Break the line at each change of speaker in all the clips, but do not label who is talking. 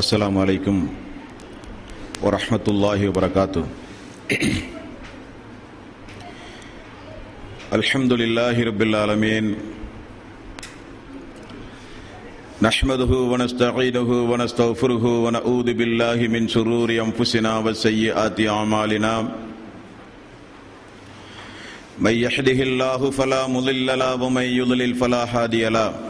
السلام عليكم ورحمة الله وبركاته الحمد لله رب العالمين نحمده ونستعينه ونستغفره ونعوذ بالله من شرور أنفسنا وسيئات أعمالنا من يحده الله فلا مضل له ومن يضلل فلا هادي له۔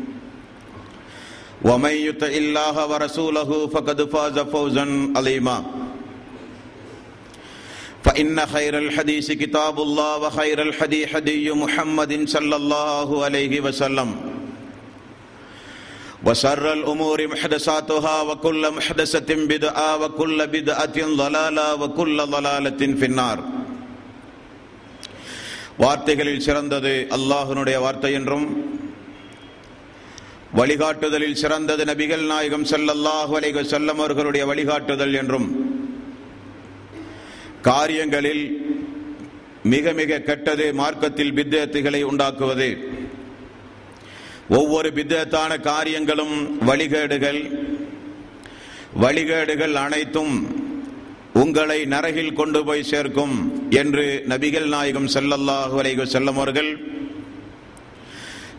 ومن يطع الله ورسوله فقد فاز فوزا عظيما فإن خير الحديث كتاب الله وخير الحديث حدي محمد صلى الله عليه وسلم وسر الأمور محدثاتها وكل محدثة بدعة وكل بدعة ضلالة وكل ضلالة في النار வார்த்தைகளில் சிறந்தது அல்லாஹனுடைய வார்த்தை என்றும் வழிகாட்டுதலில் சிறந்தது நபிகள் நாயகம் செல்லல்லாஹு அலைக செல்லம் அவர்களுடைய வழிகாட்டுதல் என்றும் காரியங்களில் மிக மிக கெட்டது மார்க்கத்தில் பித்தத்துகளை உண்டாக்குவது ஒவ்வொரு பித்தத்தான காரியங்களும் வழிகேடுகள். வழிகேடுகள் அனைத்தும் உங்களை நரகில் கொண்டு போய் சேர்க்கும் என்று நபிகள் நாயகம் செல்லல்லாஹு அலைகு செல்லம் அவர்கள்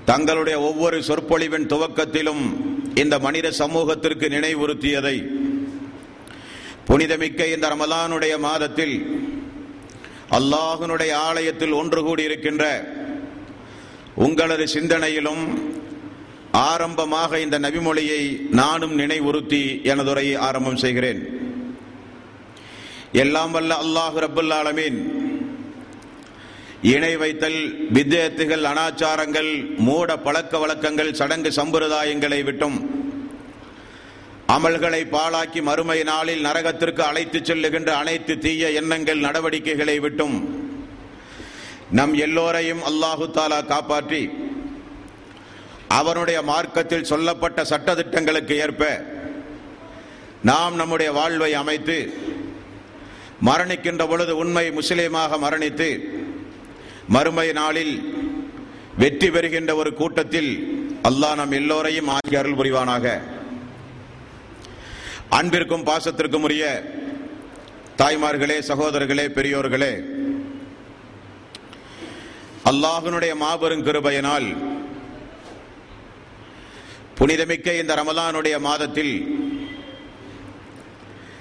தங்களுடைய ஒவ்வொரு சொற்பொழிவின் துவக்கத்திலும் இந்த மனித சமூகத்திற்கு நினைவுறுத்தியதை புனிதமிக்க இந்த ரமலானுடைய மாதத்தில் அல்லாஹனுடைய ஆலயத்தில் ஒன்று கூடியிருக்கின்ற உங்களது சிந்தனையிலும் ஆரம்பமாக இந்த நபிமொழியை நானும் நினைவுறுத்தி எனதுரையை ஆரம்பம் செய்கிறேன். எல்லாம் வல்ல அல்லாஹு ரபுல்லாலமீன் இணை வைத்தல் வித்தியத்துகள் அனாச்சாரங்கள் மூட பழக்க வழக்கங்கள் சடங்கு சம்பிரதாயங்களை விட்டும் அமல்களை பாழாக்கி மறுமை நாளில் நரகத்திற்கு அழைத்துச் செல்லுகின்ற அனைத்து தீய எண்ணங்கள் நடவடிக்கைகளை விட்டும் நம் எல்லோரையும் அல்லாஹு தாலா காப்பாற்றி அவனுடைய மார்க்கத்தில் சொல்லப்பட்ட சட்டத்திட்டங்களுக்கு ஏற்ப நாம் நம்முடைய வாழ்வை அமைத்து மரணிக்கின்ற பொழுது உண்மை முஸ்லீமாக மரணித்து மறுமை நாளில் வெற்றி பெறுகின்ற ஒரு கூட்டத்தில் அல்லாஹ் நம் எல்லோரையும் ஆகிய அருள் புரிவானாக. அன்பிற்கும் பாசத்திற்கும் உரிய தாய்மார்களே சகோதரர்களே பெரியோர்களே அல்லாஹனுடைய மாபெரும் கிருபையினால் புனிதமிக்க இந்த ரமலானுடைய மாதத்தில்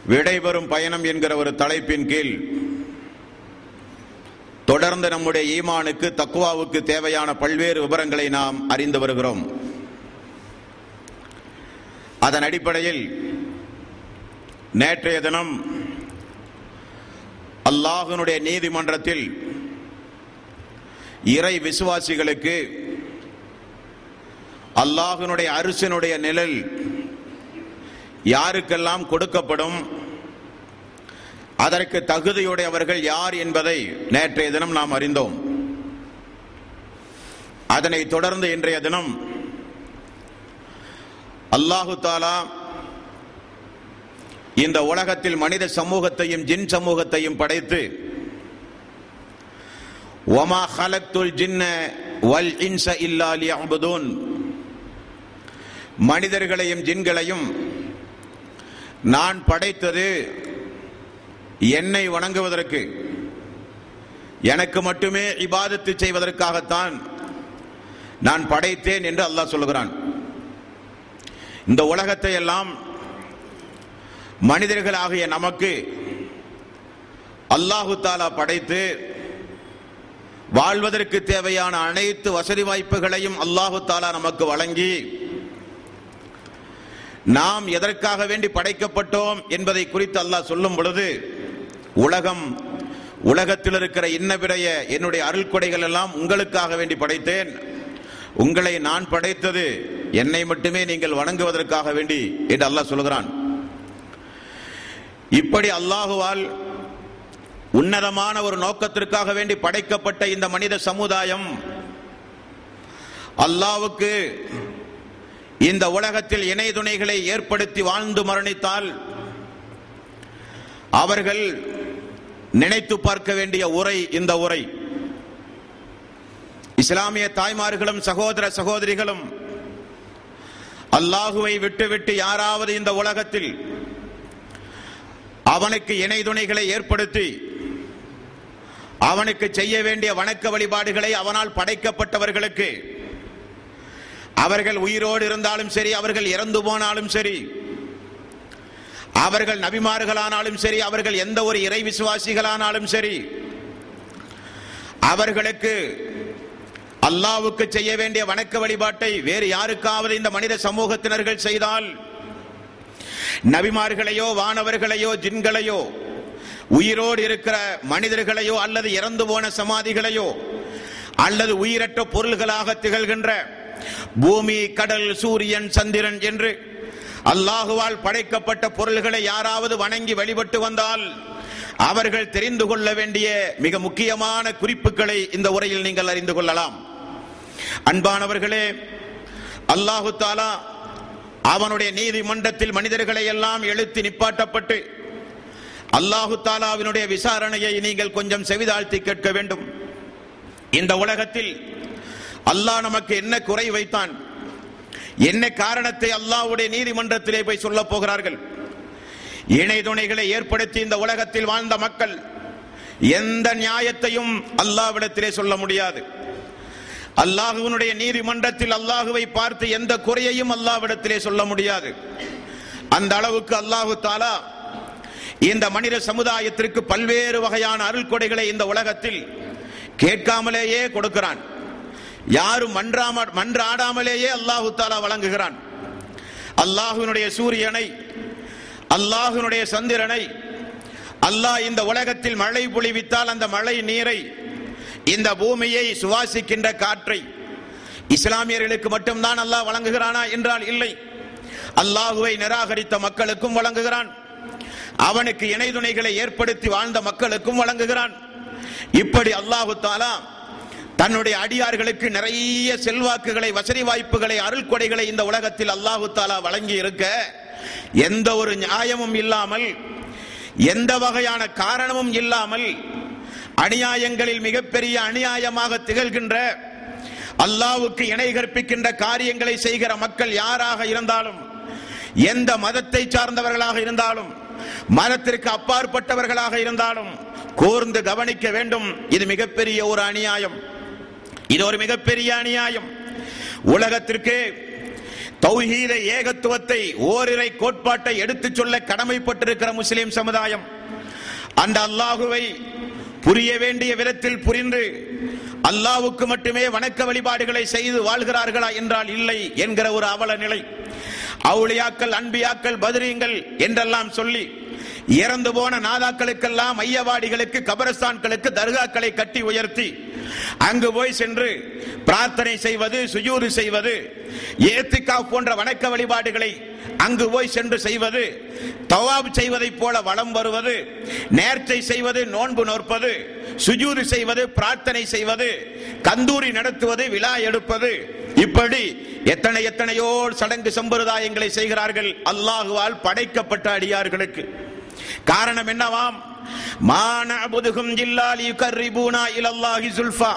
விடைபெறும் பயணம் என்கிற ஒரு தலைப்பின் கீழ் தொடர்ந்து நம்முடைய ஈமானுக்கு தக்குவாவுக்கு தேவையான பல்வேறு விவரங்களை நாம் அறிந்து வருகிறோம். அதன் அடிப்படையில் நேற்றைய தினம் அல்லாஹனுடைய நீதிமன்றத்தில் இறை விசுவாசிகளுக்கு அல்லாஹனுடைய அரசினுடைய நிழல் யாருக்கெல்லாம் கொடுக்கப்படும் அதற்கு தகுதியுடையவர்கள் யார் என்பதை நேற்றைய தினம் நாம் அறிந்தோம். அதனை தொடர்ந்து இன்றைய தினம் அல்லாஹு தாலா இந்த உலகத்தில் மனித சமூகத்தையும் ஜின் சமூகத்தையும் படைத்து ஒமா ஹலத்துல் ஜின்ன வல் இன்ச இல்லா லியஅபுதூன் மனிதர்களையும் ஜின்களையும் நான் படைத்தது என்னை வணங்குவதற்கு எனக்கு மட்டுமே இபாதத்து செய்வதற்காகத்தான் நான் படைத்தேன் என்று அல்லாஹ் சொல்லுகிறான். இந்த உலகத்தை எல்லாம் மனிதர்களாகிய நமக்கு அல்லாஹு தாலா படைத்து வாழ்வதற்கு தேவையான அனைத்து வசதி வாய்ப்புகளையும் அல்லாஹு தாலா நமக்கு வழங்கி நாம் எதற்காக வேண்டி படைக்கப்பட்டோம் என்பதை குறித்து அல்லாஹ் சொல்லும் பொழுது உலகம் உலகத்தில் இருக்கிற இன்ன என்னுடைய அருள் கொடைகள் எல்லாம் உங்களுக்காக வேண்டி படைத்தேன். உங்களை நான் படைத்தது என்னை மட்டுமே நீங்கள் வணங்குவதற்காக வேண்டி என்று அல்லாஹ் சொல்கிறான். இப்படி அல்லாஹுவால் உன்னதமான ஒரு நோக்கத்திற்காக வேண்டி படைக்கப்பட்ட இந்த மனித சமுதாயம் அல்லாவுக்கு இந்த உலகத்தில் இணை துணைகளை ஏற்படுத்தி வாழ்ந்து மரணித்தால் அவர்கள் நினைத்து பார்க்க வேண்டிய உரை இந்த உரை. இஸ்லாமிய தாய்மார்களும் சகோதர சகோதரிகளும் அல்லாஹுவை விட்டுவிட்டு யாராவது இந்த உலகத்தில் அவனுக்கு இணை துணைகளை ஏற்படுத்தி அவனுக்கு செய்ய வேண்டிய வணக்க வழிபாடுகளை அவனால் படைக்கப்பட்டவர்களுக்கு அவர்கள் உயிரோடு இருந்தாலும் சரி அவர்கள் இறந்து போனாலும் சரி அவர்கள் நபிமார்களானாலும் சரி அவர்கள் எந்த ஒரு இறை விசுவாசிகளானாலும் சரி அவர்களுக்கு அல்லாவுக்கு செய்ய வேண்டிய வணக்க வழிபாட்டை வேறு யாருக்காவது இந்த மனித சமூகத்தினர்கள் செய்தால் நபிமார்களையோ வானவர்களையோ ஜின்களையோ உயிரோடு இருக்கிற மனிதர்களையோ அல்லது இறந்து போன சமாதிகளையோ அல்லது உயிரற்ற பொருள்களாக திகழ்கின்ற பூமி கடல் சூரியன் சந்திரன் என்று அல்லாஹுவால் படைக்கப்பட்ட பொருள்களை யாராவது வணங்கி வழிபட்டு வந்தால் அவர்கள் தெரிந்து கொள்ள வேண்டிய மிக முக்கியமான குறிப்புகளை இந்த உரையில் நீங்கள் அறிந்து கொள்ளலாம். அன்பானவர்களே அல்லாஹு தாலா அவனுடைய நீதிமன்றத்தில் மனிதர்களை எல்லாம் எழுத்து நிப்பாட்டப்பட்டு அல்லாஹு தாலாவினுடைய விசாரணையை நீங்கள் கொஞ்சம் செவிதாழ்த்தி கேட்க வேண்டும். இந்த உலகத்தில் அல்லாஹ் நமக்கு என்ன குறை வைத்தான்? என்ன காரணத்தை அல்லாவுடைய நீதிமன்றத்திலே போய் சொல்ல போகிறார்கள்? இணைதுணைகளை ஏற்படுத்தி இந்த உலகத்தில் வாழ்ந்த மக்கள் எந்த நியாயத்தையும் அல்லாவிடத்திலே சொல்ல முடியாது. அல்லாஹுவினுடைய நீதிமன்றத்தில் அல்லாஹுவை பார்த்து எந்த குறையையும் அல்லாவிடத்திலே சொல்ல முடியாது. அந்த அளவுக்கு அல்லாஹு தாலா இந்த மனித சமுதாயத்திற்கு பல்வேறு வகையான அருள் கொடைகளை இந்த உலகத்தில் கேட்காமலேயே கொடுக்கிறான். யாரும் மன்றாம மன்றாடாமலேயே அல்லாஹு தாலா வழங்குகிறான். அல்லாஹுனுடைய சூரியனை அல்லாஹுனுடைய சந்திரனை அல்லாஹ் இந்த உலகத்தில் மழை பொழிவித்தால் அந்த மழை நீரை இந்த பூமியை சுவாசிக்கின்ற காற்றை இஸ்லாமியர்களுக்கு மட்டும்தான் அல்லாஹ் வழங்குகிறானா என்றால் இல்லை. அல்லாஹுவை நிராகரித்த மக்களுக்கும் வழங்குகிறான். அவனுக்கு இணை துணைகளை ஏற்படுத்தி வாழ்ந்த மக்களுக்கும் வழங்குகிறான். இப்படி அல்லாஹு தாலா தன்னுடைய அடியார்களுக்கு நிறைய செல்வாக்குகளை வசதி வாய்ப்புகளை அருள் கொடைகளை இந்த உலகத்தில் அல்லாஹு தாலா வழங்கி இருக்க எந்த ஒரு நியாயமும் இல்லாமல் எந்த வகையான காரணமும் இல்லாமல் அநியாயங்களில் மிகப்பெரிய அநியாயமாக திகழ்கின்ற அல்லாவுக்கு இணை கற்பிக்கின்ற காரியங்களை செய்கிற மக்கள் யாராக இருந்தாலும் எந்த மதத்தை சார்ந்தவர்களாக இருந்தாலும் மதத்திற்கு அப்பாற்பட்டவர்களாக இருந்தாலும் கூர்ந்து கவனிக்க வேண்டும். இது மிகப்பெரிய ஒரு அநியாயம். இது ஒரு மிகப்பெரிய அநியாயம். உலகத்திற்கு தௌஹீத ஏகத்துவத்தை ஓரிரை கோட்பாட்டை எடுத்துச் சொல்ல கடமைப்பட்டிருக்கிற முஸ்லிம் சமுதாயம். அந்த அல்லாஹுவை புரிய வேண்டிய விதத்தில் புரிந்து அல்லாவுக்கு மட்டுமே வணக்க வழிபாடுகளை செய்து வாழ்கிறார்களா என்றால் இல்லை என்கிற ஒரு அவல நிலை. அவுளியாக்கள் அன்பியாக்கள் பதிரியங்கள் என்றெல்லாம் சொல்லி இறந்து போன நாதாக்களுக்கெல்லாம் மையவாடிகளுக்கு கபரஸ்தான்களுக்கு தர்காக்களை கட்டி உயர்த்தி அங்கு போய் சென்று பிரார்த்தனை செய்வது சுஜூது செய்வது ஏத்திகா போன்ற வணக்க வழிபாடுகளை அங்கு போய் சென்று செய்வது தவாப் செய்வதைப் போல வளம் வருவது நேர்ச்சை செய்வது நோன்பு நோற்பது சுஜூது செய்வது பிரார்த்தனை செய்வது கந்தூரி நடத்துவது விழா எடுப்பது. இப்படி எத்தனை எத்தனையோ சடங்கு சம்பிரதாயங்களை செய்கிறார்கள். அல்லாஹுவால் படைக்கப்பட்ட அடியார்களுக்கு. காரணம் என்னவாம்? மானபுதுகும் ஜில்லாலி கர்ரிபூனா இலல்லாஹி சுல்ஃபா.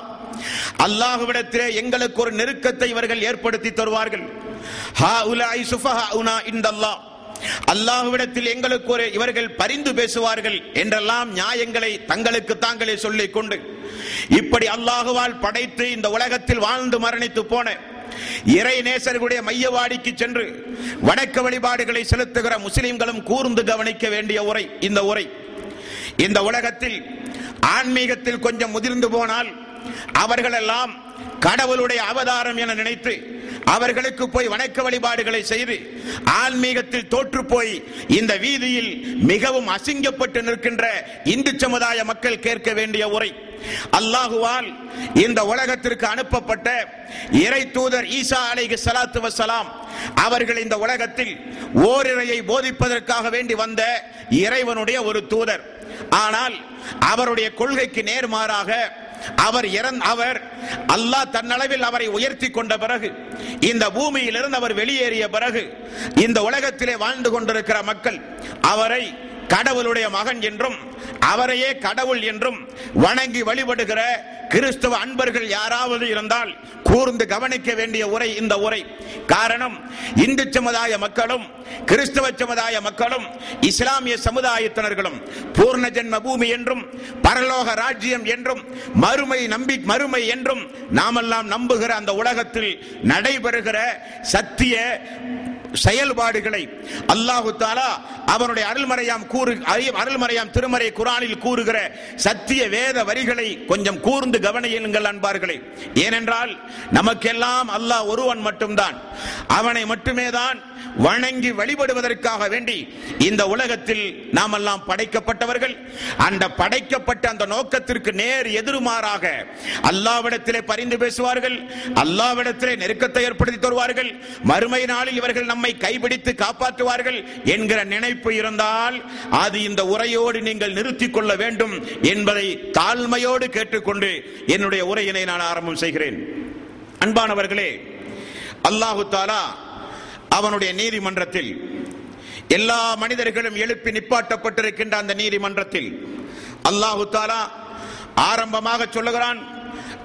அல்லாஹுவிடத்திலே எங்களுக்கு ஒரு நெருக்கத்தை இவர்கள் ஏற்படுத்தி தருவார்கள். ஹா உலாய் சுஃபஹாஉனா இந்தல்லாஹ் அல்லாஹுவிடத்தில் எங்களுக்கு ஒரு இவர்கள் பரிந்து பேசுவார்கள் என்றெல்லாம் நியாயங்களை தங்களுக்கு தாங்களே சொல்லிக் கொண்டு. இப்படி அல்லாஹுவால் படைத்து இந்த உலகத்தில் வாழ்ந்து மரணித்து போன இறை நேசர்களுடைய மையவாடிக்கு சென்று வணக்க வழிபாடுகளை செலுத்துகிற முஸ்லிம்களும் கூர்ந்து கவனிக்க வேண்டிய உரை இந்த உரை. இந்த உலகத்தில் ஆன்மீகத்தில் கொஞ்சம் முதிர்ந்து போனால் அவர்களெல்லாம் கடவுளுடைய அவதாரம் என நினைத்து அவர்களுக்கு போய் வணக்க வழிபாடுகளை செய்து ஆன்மீகத்தில் தோற்று போய் இந்த வீதியில் மிகவும் அசிங்கப்பட்டு நிற்கின்ற இந்து சமுதாய மக்கள் கேட்க வேண்டிய உரை. அல்லாஹுவால் இந்த உலகத்திற்கு அனுப்பப்பட்ட இறை தூதர் ஈசா அலைகு சலாத்து வசலாம் அவர்கள் இந்த உலகத்தில் ஓரிரையை போதிப்பதற்காக வேண்டி வந்த இறைவனுடைய ஒரு தூதர். ஆனால் அவருடைய கொள்கைக்கு நேர்மாறாக அவர் அவர் அல்லாஹ் தன்னளவில் அவரை உயர்த்தி கொண்ட பிறகு இந்த பூமியிலிருந்து அவர் வெளியேறிய பிறகு இந்த உலகத்திலே வாழ்ந்து கொண்டிருக்கிற மக்கள் அவரை கடவுளுடைய மகன் என்றும் அவரையே கடவுள் என்றும் வணங்கி வழிபடுகிற கிறிஸ்தவ அன்பர்கள் யாராவது இருந்தால் கூர்ந்து கவனிக்க வேண்டிய உரை இந்த உரை. காரணம் இந்து சமுதாய மக்களும் கிறிஸ்தவ சமுதாய மக்களும் இஸ்லாமிய சமுதாயத்தினர்களும் பூர்ண ஜென்ம பூமி என்றும் பரலோக ராஜ்யம் என்றும் மறுமை நம்பி மறுமை என்றும் நாமெல்லாம் நம்புகிற அந்த உலகத்தில் நடைபெறுகிற சத்திய செயல்பாடுகளை அல்லாஹு தாலா அவனுடைய அருள்மறையாம் கூறு அருள்மறையாம் திருமறை குரானில் கூறுகிற சத்திய வேத வரிகளை கொஞ்சம் கூர்ந்து கவனியுங்கள் அன்பார்களே. ஏனென்றால் நமக்கெல்லாம் அல்லாஹ் ஒருவன் மட்டும்தான். அவனை மட்டுமே தான் வணங்கி வழிபடுவதற்காக வேண்டி இந்த உலகத்தில் நாம் எல்லாம் படைக்கப்பட்டவர்கள். அந்த படைக்கப்பட்ட அந்த நோக்கத்திற்கு நேர் எதிர்மாறாக அல்லாவிடத்திலே பரிந்து பேசுவார்கள் அல்லாவிடத்திலே நெருக்கத்தை ஏற்படுத்தி தருவார்கள். மறுமை நாளில் இவர்கள் நம்மை கைபிடித்து காப்பாற்றுவார்கள் என்கிற நினைப்பு இருந்தால் அது இந்த உரையோடு நீங்கள் நிறுத்திக் கொள்ள வேண்டும் என்பதை தாழ்மையோடு கேட்டுக்கொண்டு என்னுடைய உரையினை நான் ஆரம்பம் செய்கிறேன். அன்பானவர்களே அல்லாஹு தாலா அவனுடைய நீதிமன்றத்தில் எல்லா மனிதர்களும் எழுப்பி நிப்பாட்டப்பட்டிருக்கின்ற அந்த நீதிமன்றத்தில் அல்லாஹு தாலா ஆரம்பமாக சொல்லுகிறான்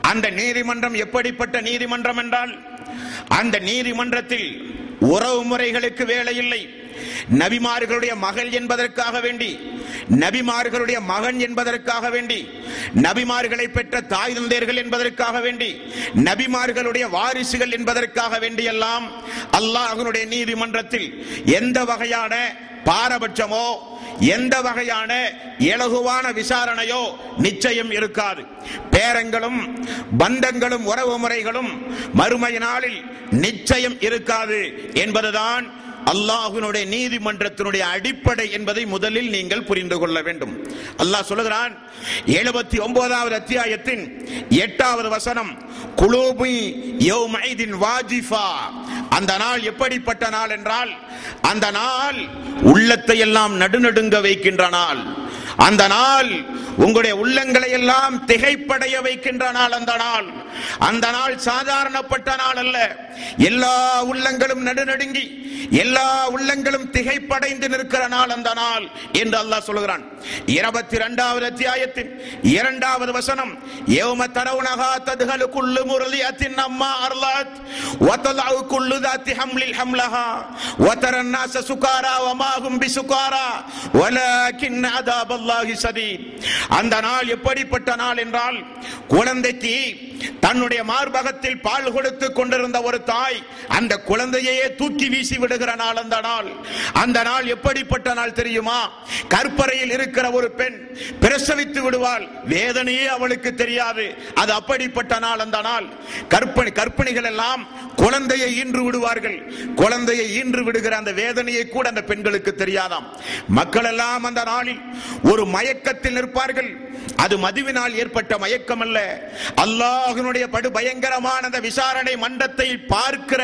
அந்த நீதிமன்றம் எப்படிப்பட்ட நீதிமன்றம் என்றால் அந்த நீதிமன்றத்தில் உறவு முறைகளுக்கு வேலை இல்லை நபிமார்களுடைய மகள் என்பதற்காக வேண்டி நபிமார்களுடைய மகன் என்பதற்காக வேண்டி நபிமார்களை பெற்ற தாய் தந்தையர்கள் என்பதற்காக வேண்டி நபிமார்களுடைய வாரிசுகள் என்பதற்காக வேண்டியெல்லாம் அல்லாஹனுடைய நீதிமன்றத்தில் எந்த வகையான பாரபட்சமோ எந்த வகையான இலகுவான விசாரணையோ நிச்சயம் இருக்காது. பேரங்களும் பந்தங்களும் உறவு முறைகளும் மறுமை நாளில் நிச்சயம் இருக்காது என்பதுதான் அல்லாஹுனுடைய நீதிமன்றத்தினுடைய அடிப்படை என்பதை முதலில் நீங்கள் புரிந்து கொள்ள வேண்டும். அல்லாஹ் சொல்லுகிறான் எழுபத்தி ஒன்பதாவது அத்தியாயத்தின் எட்டாவது வசனம் குலூபி யௌமைதின் வாஜிஃபா. அந்த நாள் எப்படிப்பட்ட நாள் என்றால் அந்த நாள் உள்ளத்தை எல்லாம் நடுநடுங்க வைக்கின்ற நாள். அந்த நாள் உங்களுடைய உள்ளங்களை எல்லாம் திகைப்படைய வைக்கின்ற நாள் அந்த நாள். அந்த நாள் சாதாரணப்பட்ட நாள் அல்ல. எல்லா உள்ளங்களும் நடுநடுங்கி எல்லா உள்ளங்களும் திகைப்படைந்து நிற்கிற நாள் அந்த நாள் என்று அல்லாஹ் சொல்கிறான். இருபத்தி இரண்டாவது அத்தியாயத்தின் இரண்டாவது வசனம் ஏவம தரவுனகா ததுகலு குள்ளு முரளி அத்தின் அம்மா அர்லாத் வத்தலாவு குள்ளு தாத்தி ஹம்லில் ஹம்லஹா வத்தரன்னாச சுகாரா வமாகும் பிசுகாரா வலக்கின் அதாபல்ல அல்லாஹி சதி. அந்த நாள் எப்படிப்பட்ட நாள் என்றால் குழந்தைக்கு தன்னுடைய மார்பகத்தில் பால் கொடுத்து கொண்டிருந்த ஒரு தாய் அந்த குழந்தையையே தூக்கி வீசி விடுகிற நாள் அந்த நாள். அந்த நாள் எப்படிப்பட்ட நாள் தெரியுமா? கற்பறையில் இருக்கிற ஒரு பெண் பிரசவித்து விடுவாள். வேதனையே அவளுக்கு தெரியாது. அது அப்படிப்பட்ட நாள் அந்த நாள். கற்பனை கற்பிணிகள் எல்லாம் குழந்தையை ஈன்று விடுவார்கள். குழந்தையை ஈன்று விடுகிற அந்த வேதனையை கூட அந்த பெண்களுக்கு தெரியாதாம். மக்கள் எல்லாம் அந்த நாளில் ஒரு மயக்கத்தில் நிற்பார்கள். அது மதுவினால் ஏற்பட்ட மயக்கம் அல்ல அல்லாஹ்வினுடைய படு பயங்கரமான அந்த விசாரணை மன்றத்தை பார்க்கிற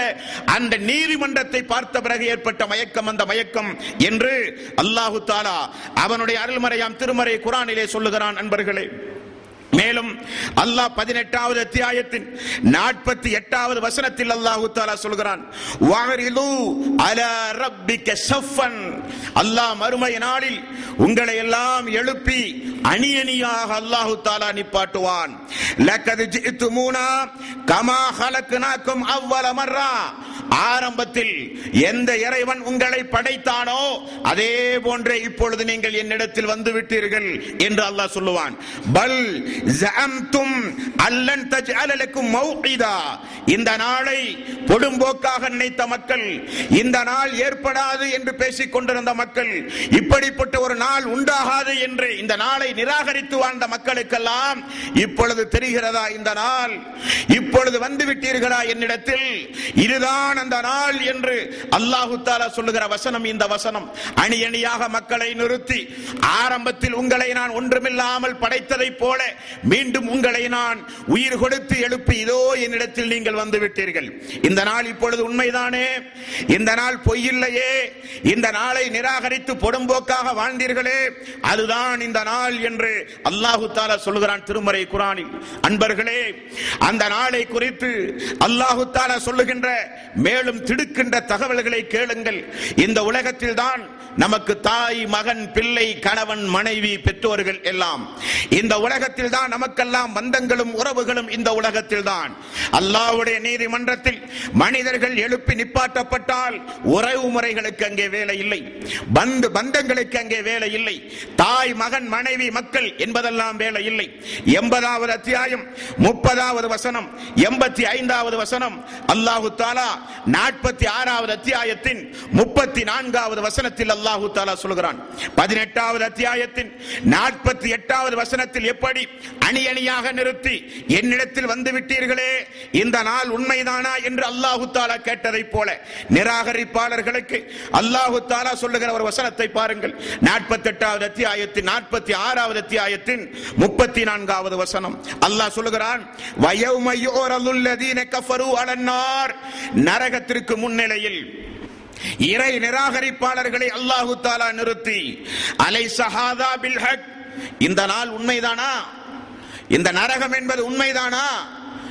அந்த நீதிமன்றத்தை பார்த்த பிறகு ஏற்பட்ட மயக்கம் அந்த மயக்கம் என்று அல்லாஹு தாலா அவனுடைய அருள்மறையாம் திருமறை குரானிலே சொல்லுகிறான் நண்பர்களே மேலும் அல்லாஹ் பதினெட்டாவது அத்தியாயத்தின் நாற்பத்தி எட்டாவது வசனத்தில் அல்லாஹு தாலா சொல்கிறான் அல்லாஹ் மறுமை நாளில் உங்களை எல்லாம் எழுப்பி அணி அணியாக அல்லாஹு தாலா நிப்பாட்டுவான். லக்கது ஜித்துமூனா கமா ஹலக்னாக்கும் அவ்வல மர்ரா. ஆரம்பத்தில் எந்த இறைவன் உங்களை படைத்தானோ அதே போன்றே இப்பொழுது நீங்கள் என்னிடத்தில் வந்து விட்டீர்கள் என்று அல்லாஹ் சொல்லுவான். பல் ஜஅம்தும் அல்லன் தஜ்அல மௌஇதா. இந்த நாளை பொடும்போக்காக நினைத்த மக்கள் இந்த நாள் ஏற்படாது என்று பேசிக் கொண்டிருந்த மக்கள் இப்படிப்பட்ட ஒரு நாள் உண்டாகாது என்று இந்த நாளை நிராகரித்து வாழ்ந்த மக்களுக்கெல்லாம் இப்பொழுது தெரிகிறதா இந்த நாள்? இப்பொழுது வந்து விட்டீர்களா என்னிடத்தில்? இதுதான் அந்த நாள் என்று அல்லாஹு தாலா சொல்லுகிற வசனம் இந்த வசனம். அணி அணியாக மக்களை நிறுத்தி ஆரம்பத்தில் உங்களை நான் ஒன்றுமில்லாமல் படைத்ததை போல மீண்டும் உங்களை நான் உயிர் கொடுத்து எழுப்பி இதோ என்னிடத்தில் நீங்கள் வந்து விட்டீர்கள் இந்த நாள் இப்பொழுது உண்மைதானே? இந்த நாள் பொய்யில்லையே? இந்த நாளை நிராகரித்து பொடும்போக்காக வாழ்ந்தீர்களே? அதுதான் இந்த நாள் என்று அல்லாஹு தாலா சொல்லுகிறான் திருமறை குரானில். அன்பர்களே அந்த நாளை குறித்து அல்லாஹு தாலா சொல்லுகின்ற மேலும் திடுக்கின்ற தகவல்களை கேளுங்கள். இந்த உலகத்தில் தான் நமக்கு தாய் மகன் பிள்ளை கணவன் மனைவி பெற்றோர்கள் எல்லாம். இந்த உலகத்தில் தான் நமக்கெல்லாம் பந்தங்களும் உறவுகளும் இந்த உலகத்தில் தான் அல்லாஹ்வுடைய நீதிமன்றத்தில் மனிதர்கள் எழுப்பி நிப்பாட்டப்பட்டால் உறவு முறைகளுக்கு அங்கே வேலை இல்லை. பந்து பந்தங்களுக்கு அங்கே வேலை இல்லை. தாய் மகன் மனைவி மக்கள் என்பதெல்லாம் வேலை இல்லை. எண்பதாவது அத்தியாயம் முப்பதாவது வசனம் எண்பத்தி ஐந்தாவது வசனம். அல்லாஹு தாலா நாற்பத்தி ஆறாவது அத்தியாயத்தின் முப்பத்தி நான்காவது வசனத்தில் அல்லாஹு தாலா சொல்கிறான் பதினெட்டாவது அத்தியாயத்தின் நாற்பத்தி எட்டாவது வசனத்தில் எப்படி அணி அணியாக நிறுத்தி என்னிடத்தில் வந்து விட்டீர்களே இந்த நாள் உண்மைதானா என்று அல்லாஹு தாலா கேட்டதைப் போல நிராகரிப்பாளர்களுக்கு அல்லாஹு தாலா சொல்லுகிற ஒரு வசனத்தை பாருங்கள். நாற்பத்தி எட்டாவது அத்தியாயத்தின் நாற்பத்தி ஆறாவது அத்தியாயத்தின் முப்பத்தி நான்காவது வசனம். அல்லாஹ் சொல்லுகிறான் வயவுமையோரலுள்ளதீன கஃபரு அலன்னார் நரகத்திற்கு முன்னிலையில் இறை நிராகரிப்பாளர்களை அல்லாஹு தாலா நிறுத்தி அலை சஹாதா பில் ஹக் இந்த நாள் உண்மைதானா? இந்த நரகம் என்பது உண்மைதானா?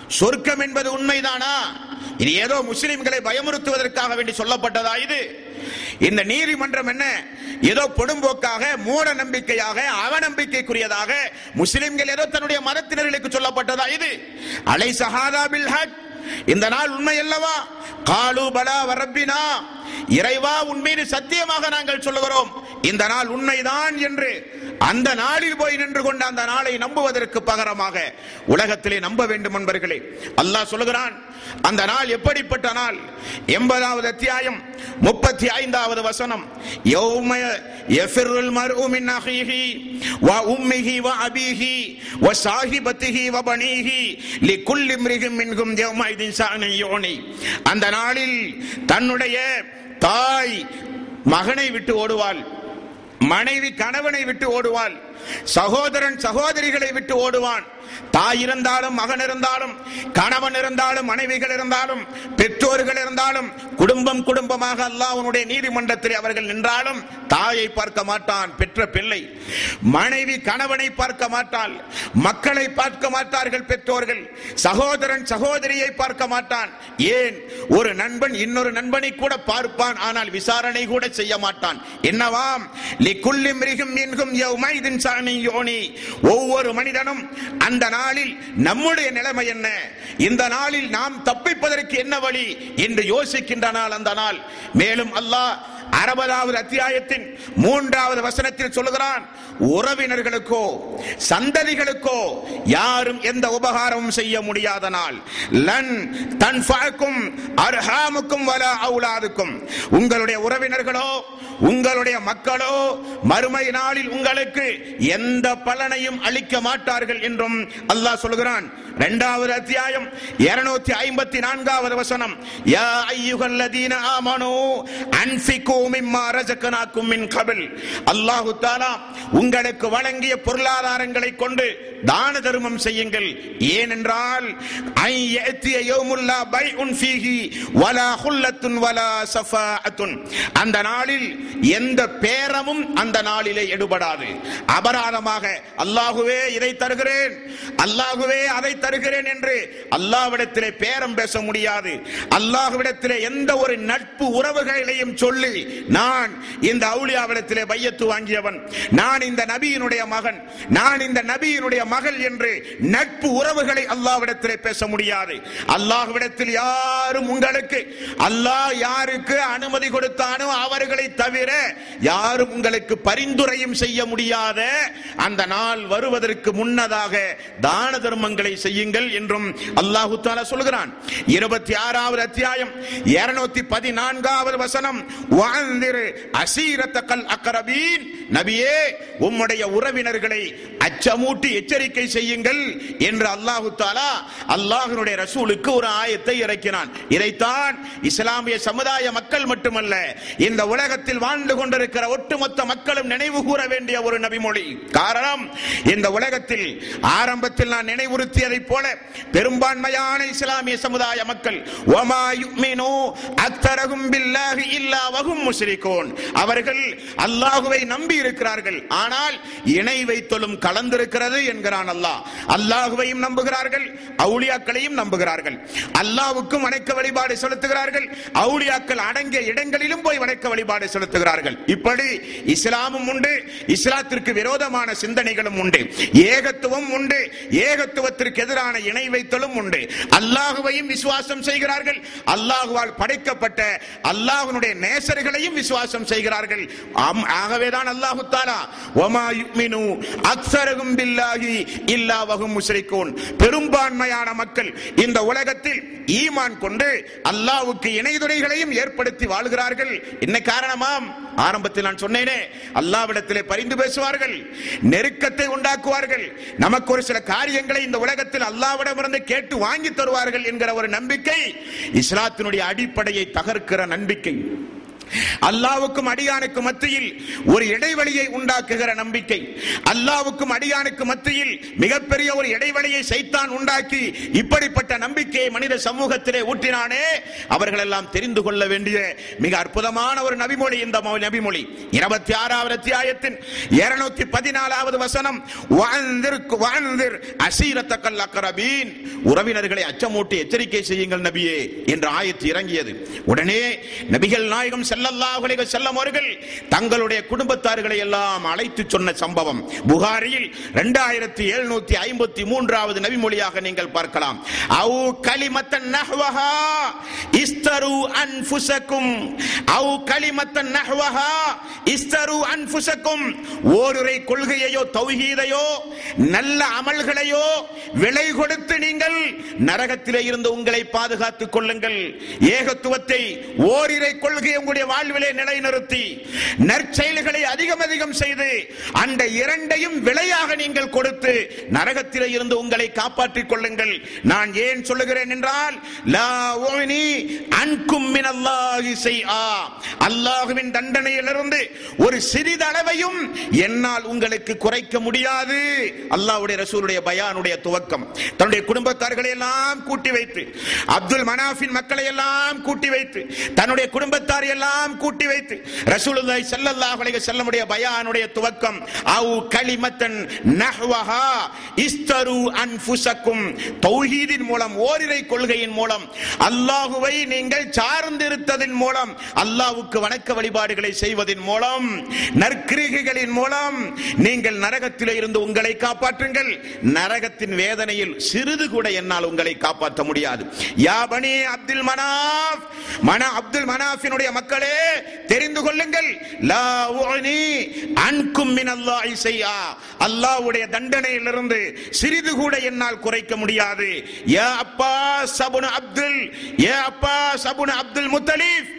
சொர்க்கம் என்பது உண்மைதானா? இது ஏதோ முஸ்லிம்களை பயமுறுத்துவதற்காக வேண்டி சொல்லப்பட்டதா இது? இந்த நீதிமன்றம் என்ன? ஏதோ பொடும்போக்காக மூட நம்பிக்கையாக அவநம்பிக்கைக்குரியதாக முஸ்லிம்கள் ஏதோ தன்னுடைய மதத்தினர்களுக்கு சொல்லப்பட்டதா இது? அலை சஹாதா பில் ஹக் இந்த நாள் உண்மை அல்லவா? காலு பலா வரப்பினா இறைவா உன்மீது சத்தியமாக நாங்கள் சொல்லுகிறோம். இந்த நாள் உண்மைதான் என்று அந்த நாளில் போய் நின்று கொண்டு அந்த நாளை நம்புவதற்கு பகரமாக உலகத்திலே நம்ப வேண்டும் என்பர்களே அல்லாஹ் சொல்லுகிறான் அந்த நாள் எப்படிப்பட்ட நாள்? எண்பதாவது அத்தியாயம் முப்பத்தி ஐந்தாவது வசனம். யௌம யஃபிருல் மர்உ மின் வ உம்மிஹி வ அபீஹி வ சாஹிபத்திஹி வ பனீஹி லிகுல்லி இம்ரிஹிம் மின்ஹும் யௌமைதின் ஷஅனு யோனி அந்த நாளில் தன்னுடைய தாய் மகனை விட்டு ஓடுவாள். மனைவி கணவனை விட்டு ஓடுவாள். சகோதரன் சகோதரிகளை விட்டு ஓடுவான். தாய் இருந்தாலும் மகன் இருந்தாலும் கணவன் இருந்தாலும் மனைவிகள் இருந்தாலும் பெற்றோர்கள் இருந்தாலும் குடும்பம் குடும்பமாக அல்லாஹனுடைய நீதிமன்றத்தில் அவர்கள் நின்றாலும் தாயை பார்க்க மாட்டான் பெற்ற பிள்ளை. மனைவி கணவனை பார்க்க மாட்டாள் மக்களை பார்க்க மாட்டார்கள் பெற்றோர்கள். சகோதரன் சகோதரியை பார்க்க மாட்டான். ஏன்? ஒரு நண்பன் இன்னொரு நண்பனை கூட பார்ப்பான் ஆனால் விசாரணை கூட செய்ய மாட்டான். என்னவாம்? லிக்குல்லி மிருகும் என்கும் யௌமைதின் சாணி யோனி. ஒவ்வொரு மனிதனும் அந்த நாளில் நம்முடைய நிலைமை என்ன? இந்த நாளில் நாம் தப்பிப்பதற்கு என்ன வழி? என்று யோசிக்கின்ற நாள் அந்த நாள். மேலும் அல்லாஹ் அறுபதாவது அத்தியாயத்தின் மூன்றாவது வசனத்தில் சொல்லுகிறான் உறவினர்களுக்கோ சந்ததிகளுக்கோ யாரும் எந்த உபகாரமும் செய்ய முடியாத நாள் லன் தன்ஃபஅக்கும் அர்ஹாமுக்கும் வல அவுலாதுக்கும். உங்களுடைய உறவினர்களோ உங்களுடைய மக்களோ மறுமை நாளில் உங்களுக்கு எந்த பலனையும் அளிக்க மாட்டார்கள் என்றும் அல்லாஹ் சொல்கிறான் இரண்டாவது அத்தியாயம் இருநூத்தி ஐம்பத்தி நான்காவது வசனம் யா ஐயுகல்லதீன ஆமனோ அன்பிக்கோ அல்லாஹு தாலா உங்களுக்கு வழங்கிய பொருளாதாரங்களை கொண்டு தான தர்மம் செய்யுங்கள். ஏனென்றால் அந்த நாளில் எந்த பேரமும் அந்த நாளிலே எடுபடாது. அபராதமாக அல்லாஹுவே இதை தருகிறேன். அல்லாஹுவே அதை தருகிறேன் என்று அல்லாஹ்விடத்திலே பேரம் பேச முடியாது. அல்லாஹ்விடத்திலே எந்த ஒரு நட்பு உறவுகளையும் சொல்லி நான் இந்த அவுளியாவிடத்திலே பையத்து வாங்கியவன். நான் இந்த நபியினுடைய மகன். நான் இந்த நபியினுடைய மகள் என்று நட்பு உறவுகளை அல்லாவிடத்திலே பேச முடியாது. அல்லாஹ்விடத்தில் யாரும் உங்களுக்கு அல்லாஹ் யாருக்கு அனுமதி கொடுத்தானோ அவர்களை தவிர யாரும் உங்களுக்கு பரிந்துரையும் செய்ய முடியாத அந்த நாள் வருவதற்கு முன்னதாக தான தர்மங்களை செய்யுங்கள் என்றும் அல்லாஹு தாலா சொல்கிறான். இருபத்தி ஆறாவது அத்தியாயம் இருநூத்தி பதினான்காவது வசனம் "வ அசீரத்தக்கல் நபியே உம்முடைய உறவினர்களை அச்சமூட்டி எச்சரிக்கை செய்யுங்கள் என்று அல்லாஹு தாலா அல்லாஹ்வுடைய ரசூலுக்கு ஒரு ஆயத்தை இறக்கினான். இதைத்தான் இஸ்லாமிய சமுதாய மக்கள் மட்டுமல்ல இந்த உலகத்தில் வாழ்ந்து கொண்டிருக்கிற ஒட்டுமொத்த மக்களும் நினைவு கூற வேண்டிய ஒரு நபிமொழி. காரணம் இந்த உலகத்தில் ஆரம்பத்தில் நான் நினைவுறுத்தியதைப் போல பெரும்பான்மையான இஸ்லாமிய சமுதாய மக்கள் ஒமா யுமினு அக்தரகும் பில்லாஹி இல்லா முஸ்ரிகூன் அவர்கள் அல்லாஹுவை நம்பி இருக்கிறார்கள். ஆனால் இணை வைத்தலும் கலந்திருக்கிறது என்கிறான் அல்லாஹ். அல்லாஹுவையும் நம்புகிறார்கள் அவுளியாக்களையும் நம்புகிறார்கள். அல்லாஹ்வுக்கும் வணக்க வழிபாடு செலுத்துகிறார்கள். அவுளியாக்கள் அடங்கிய இடங்களிலும் போய் வணக்க வழிபாடு செலுத்துகிறார்கள். இப்படி இஸ்லாமும் உண்டு இஸ்லாத்திற்கு விரோதமான சிந்தனைகளும் உண்டு. ஏகத்துவம் உண்டு ஏகத்துவத்திற்கு எதிரான இணை வைத்தலும் உண்டு. அல்லாஹுவையும் விசுவாசம் செய்கிறார்கள். அல்லாஹுவால் படைக்கப்பட்ட அல்லாஹ்வுடைய நேசர்களையும் விசுவாசம் செய்கிறார்கள். ஆகவேதான் அல்லாஹு தாலா ஒமா யுமினு அக்சரகும் பில்லாகி இல்லா வகும் முஸ்ரிக்கோன் பெரும்பான்மையான மக்கள் இந்த உலகத்தில் ஈமான் கொண்டு அல்லாவுக்கு இணைதுணைகளையும் ஏற்படுத்தி வாழ்கிறார்கள். என்ன காரணமாம்? ஆரம்பத்தில் நான் சொன்னேனே அல்லாவிடத்திலே பரிந்து பேசுவார்கள் நெருக்கத்தை உண்டாக்குவார்கள். நமக்கு ஒரு சில காரியங்களை இந்த உலகத்தில் அல்லாவிடமிருந்து கேட்டு வாங்கி தருவார்கள் என்கிற ஒரு நம்பிக்கை இஸ்லாத்தினுடைய அடிப்படையை தகர்க்கிற நம்பிக்கை. அல்லாவுக்கும் அடியானுக்கு மத்தியில் ஒரு இடைவெளியை உண்டாக்குகிற நம்பிக்கை. அல்லாவுக்கும் அடியானுக்கு மத்தியில் மிகப்பெரிய ஒரு இடைவெளியை சைத்தான் உண்டாக்கி இப்படிப்பட்ட நம்பிக்கையை மனித சமூகத்திலே ஊட்டினானே அவர்கள் எல்லாம் தெரிந்து கொள்ள வேண்டிய மிக அற்புதமான ஒரு நபிமொழி இந்த நபிமொழி. இருபத்தி ஆறாவது அத்தியாயத்தின் இருநூத்தி பதினாலாவது வசனம் வாழ்ந்திருக்கு அசீரத்தக்கல் அக்கரபீன் உறவினர்களை அச்சமூட்டி எச்சரிக்கை செய்யுங்கள் நபியே என்று ஆயத்து இறங்கியது. உடனே நபிகள் நாயகம் ஸல்லல்லாஹு செல்லம் அவர்கள் தங்களுடைய குடும்பத்தார்களை எல்லாம் அழைத்து சொன்ன சம்பவம். புகாரியில் 2753 ஐம்பத்தி மூன்றாவது நபிமொழியாக நீங்கள் பார்க்கலாம். அவு கலிமத்தன் நஹ்வஹா இஸ்தரு அன்ஃபுசக்கும் அவு கலிமத்தன் நஹ்வஹா இஸ்தரு அன்ஃபுசக்கும் ஓருரை கொள்கையையோ தௌஹீதையோ நல்ல அமல்களையோ விலை கொடுத்து நீங்கள் நரகத்திலே இருந்து உங்களை பாதுகாத்துக் கொள்ளுங்கள். ஏகத்துவத்தை ஓரிரை கொள்கை உங்களுடைய வாழ்விலே நிலைநிறுத்தி நற்செயல்களை அதிகம் அதிகம் செய்து அந்த இரண்டையும் விலையாக நீங்கள் கொடுத்து நரகத்திலே இருந்து உங்களை காப்பாற்றிக் கொள்ளுங்கள். நான் ஏன் சொல்லுகிறேன் என்றால் லா உஅனி அன்கும் மினல்லாஹி ஷைஆ. அல்லாஹ்வின் தண்டனையிலிருந்து ஒரு சிறிதளவையும் என்னால் உங்களுக்கு குறைக்க முடியாது. அல்லாஹ்வுடைய ரசூலுடைய பயானுடைய துவக்கம். தன்னுடைய குடும்பத்தார்களை எல்லாம் கூட்டி வைத்து அப்துல் மனாஃபின் மக்களை எல்லாம் கூட்டி வைத்து தன்னுடைய குடும்பத்தார் எல்லாம் எல்லாம் கூட்டி வைத்து ரசூலுல்லாஹி ஸல்லல்லாஹு அலைஹி வஸல்லமுடைய பயானுடைய துவக்கம் அவு கலிமத்தன் நஹ்வஹா இஸ்தரு அன்ஃபுசக்கும் தௌஹீதின் மூலம் ஓரிரை கொள்கையின் மூலம் அல்லாஹுவை நீங்கள் சார்ந்திருத்ததின் மூலம் அல்லாஹ்வுக்கு வணக்க வழிபாடுகளை செய்வதின் மூலம் நற்கிரிகைகளின் மூலம் நீங்கள் நரகத்தில் இருந்து உங்களை காப்பாற்றுங்கள். நரகத்தின் வேதனையில் சிறிது கூட என்னால் உங்களை காப்பாற்ற முடியாது. யா பனி அப்துல் மனாஃப். மன அப்துல் மனாஃபினுடைய மக்கள் தெரிந்து கொள்ளுங்கள். அல்லாவுடைய தண்டனையிலிருந்து சிறிது கூட என்னால் குறைக்க முடியாது. ஏ அப்பா சபுன அப்துல் ஏ அப்பா சபுன அப்துல் முத்தலீஃப்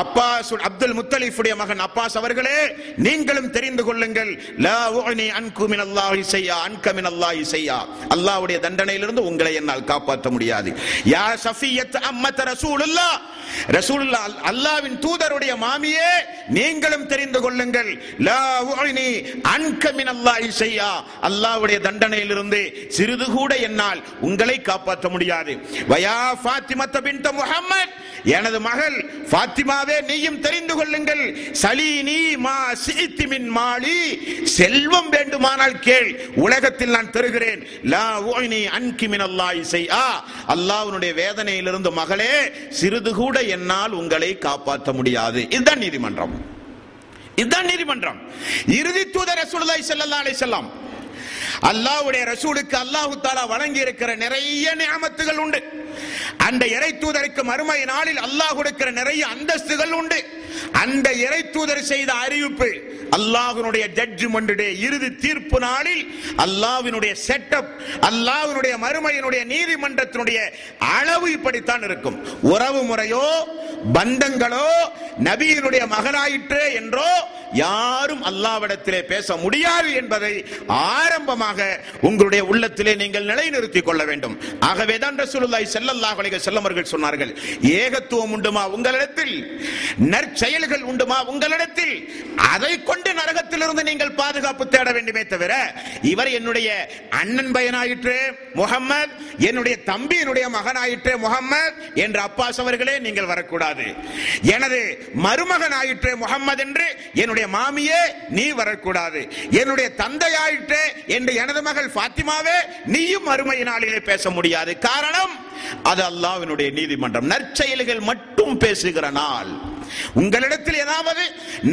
அப்பாஸ் அப்துல் முத்தலிஃபுடைய மகன் அப்பாஸ் அவர்களே நீங்களும் தெரிந்து கொள்ளுங்கள். லா உஅனி அன்கு மினல்லாஹி ஷைஆ அன்க மினல்லாஹி ஷைஆ. அல்லாஹ்வுடைய தண்டனையிலிருந்து உங்களை என்னால் காப்பாற்ற முடியாது. யா சஃபியத் அம்மத் ரசூலுல்லாஹ். ரசூலுல்லா அல்லாவின் தூதருடைய மாமியே நீங்களும் தெரிந்து கொள்ளுங்கள். லா உஅனி அன்க மினல்லாஹி ஷைஆ அல்லாஹ்வுடைய தண்டனையிலிருந்து சிறிது கூட என்னால் உங்களை காப்பாற்ற முடியாது. வயா ஃபாத்திமத்த பின்த முஹம்மத். எனது மகள் ஃபாத்திமாவே நீயும் தெரிந்து கொள்ளுங்கள். சலீனி மா சீத்தி மின் மாலி. செல்வம் வேண்டுமானால் கேள். உலகத்தில் நான் தருகிறேன். லா உஅனி அன்கி மினல்லாஹி ஷைஆ அல்லாஹ்வுடைய வேதனையிலிருந்து மகளே சிறிது கூட என்னால் உங்களை காப்பாற்ற முடியாது. இதுதான் நீதிமன்றம். இதுதான் நீதிமன்றம். இறுதி தூதர் ரசூலுல்லாஹி ஸல்லல்லாஹு அலைஹி வஸல்லம் அல்லாஹ்வுடைய ரசூலுக்கு அல்லாஹு தாலா வழங்கி இருக்கிற நிறைய நியமத்துகள் உண்டு. அந்த இறை தூதருக்கு மறுமை நாளில் அல்லாஹ் கொடுக்கிற நிறைய அந்தஸ்துகள் உண்டு. அந்த இறை தூதர் செய்த அறிவிப்பு அல்லாஹினுடைய ஜட்ஜ்மெண்ட் டே இறுதி தீர்ப்பு நாளில் அல்லாவினுடைய செட்டப் அல்லாவினுடைய மறுமையினுடைய நீதிமன்றத்தினுடைய அளவு இப்படித்தான் இருக்கும். உறவு முறையோ பந்தங்களோ நபியினுடைய மகனாயிற்று என்றோ யாரும் அல்லாவிடத்திலே பேச முடியாது என்பதை ஆரம்பமாக உங்களுடைய உள்ளத்திலே நீங்கள் நிலைநிறுத்திக் கொள்ள வேண்டும். ஆகவே தான் ரசூலுல்லாஹி ஸல்லல்லாஹு அலைஹி வஸல்லம் அவர்கள் சொன்னார்கள் ஏகத்துவம் உண்டுமா உங்களிடத்தில்? செயல்கள் உண்டுமா உங்களிடத்தில்? அதை கொண்டு நரகத்திலிருந்து நீங்கள் பாதுகாப்பு தேட வேண்டுமே தவிர இவர் என்னுடைய அண்ணன் பையனாயிற்று முகம்மது என்னுடைய தம்பி என்னுடைய மகனாயிற்று முகம்மது என்று அப்பாஸ் அவர்களே நீங்கள் வரக்கூடாது. எனது மருமகன் ஆயிற்று முகம்மது என்று என்னுடைய மாமியே நீ வரக்கூடாது. என்னுடைய தந்தையாயிற்று என்று எனது மகள் பாத்திமாவே நீயும் மறுமை நாளிலே பேச முடியாது. காரணம் அது அல்லாவினுடைய நீதிமன்றம். நற்செயல்கள் மட்டும் பேசுகிற நாள். உங்களிடத்தில் ஏதாவது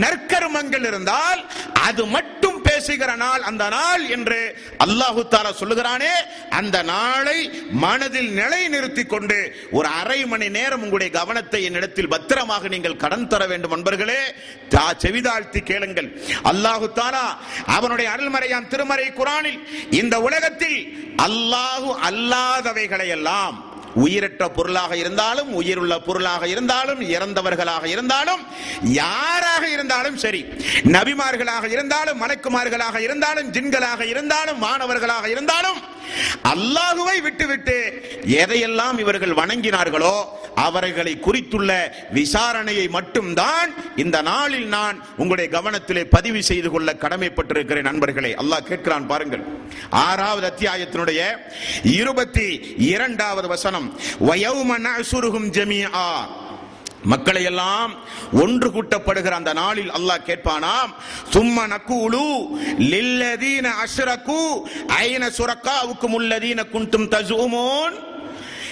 நற்கருமங்கள் இருந்தால் அது மட்டும் பேசுகிற நாள் அந்த நாள் என்று அல்லாஹு தாரா சொல்லுகிறானே அந்த நாளை மனதில் நிலை நிறுத்தி கொண்டு ஒரு அரை மணி நேரம் உங்களுடைய கவனத்தை என்னிடத்தில் பத்திரமாக நீங்கள் கடன் தர வேண்டும் நண்பர்களே தா செவிதாழ்த்தி கேளுங்கள். அல்லாஹு தாலா அவனுடைய அருள்மறையான் திருமறை குரானில் இந்த உலகத்தில் அல்லாஹு அல்லாதவைகளை எல்லாம் உயிரற்ற பொருளாக இருந்தாலும் உயிருள்ள பொருளாக இருந்தாலும் இறந்தவர்களாக இருந்தாலும் யாராக இருந்தாலும் சரி நபிமார்களாக இருந்தாலும் மலக்குமார்களாக இருந்தாலும் ஜின்களாக இருந்தாலும் மாணவர்களாக இருந்தாலும் அல்லாஹுவை விட்டுவிட்டு எதையெல்லாம் இவர்கள் வணங்கினார்களோ அவர்களை குறித்துள்ள விசாரணையை மட்டும்தான் இந்த நாளில் நான் உங்களுடைய கவனத்திலே பதிவு செய்து கொள்ள கடமைப்பட்டிருக்கிறேன் நண்பர்களே. அல்லாஹ் கேட்கிறான் பாருங்கள். ஆறாவது அத்தியாயத்தினுடைய இருபத்தி இரண்டாவது வசனம். வயவும நசுருகும் மக்களை எல்லாம் ஒன்று கூட்டப்படுகிற அந்த நாளில் அல்லாஹ் கேட்பானாம் சும்மா நக்கூலு லில்லதீன அஷ்ரகு ஐன சுரக்காவுக்கும் உள்ளதீன குண்டும் தஜூமோன்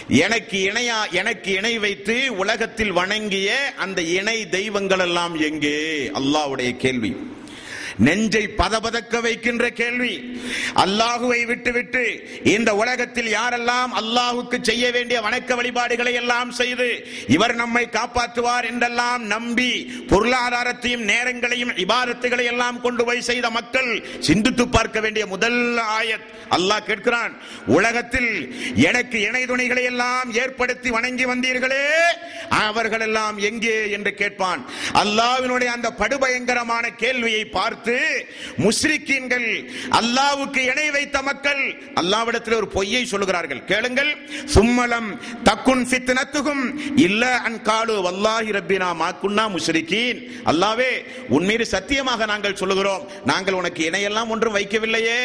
எனக்கு இணையா எனக்கு இணை வைத்து உலகத்தில் வணங்கிய அந்த இணை தெய்வங்கள் எல்லாம் எங்கே? அல்லாவுடைய கேள்வி. நெஞ்சை பதபதக்க வைக்கின்ற கேள்வி. அல்லாஹுவை விட்டுவிட்டு இந்த உலகத்தில் யாரெல்லாம் அல்லாஹுக்கு செய்ய வேண்டிய வணக்க வழிபாடுகளை எல்லாம் செய்து இவர் நம்மை காப்பாற்றுவார் என்றெல்லாம் நம்பி பொருளாதாரத்தையும் நேரங்களையும் இபாரத்துகளை எல்லாம் கொண்டு போய் செய்த மக்கள் சிந்தித்து பார்க்க வேண்டிய முதல் ஆயத். அல்லாஹ் கேட்கிறான் உலகத்தில் எனக்கு இணை துணைகளை எல்லாம் ஏற்படுத்தி வணங்கி வந்தீர்களே அவர்கள் எல்லாம் எங்கே? என்று கேட்பான். அல்லாஹ்வினுடைய அந்த படுபயங்கரமான கேள்வியை பார்த்து முஸ்ரிக்கீன்கள் அல்லாவுக்கு இணை வைத்த மக்கள் அல்லாவிடத்தில் ஒரு பொய்யை சொல்லுகிறார்கள். கேளுங்கள். சும்மலம் தக்குன் ஃபித்னத்துகும் இல்ல அன் காலு வல்லாஹி ரப்பினா மாக்குன்னா முஸ்ரிக்கீன் அல்லாவே உன்மீது சத்தியமாக நாங்கள் சொல்லுகிறோம். நாங்கள் உனக்கு இணையெல்லாம் ஒன்றும் வைக்கவில்லையே.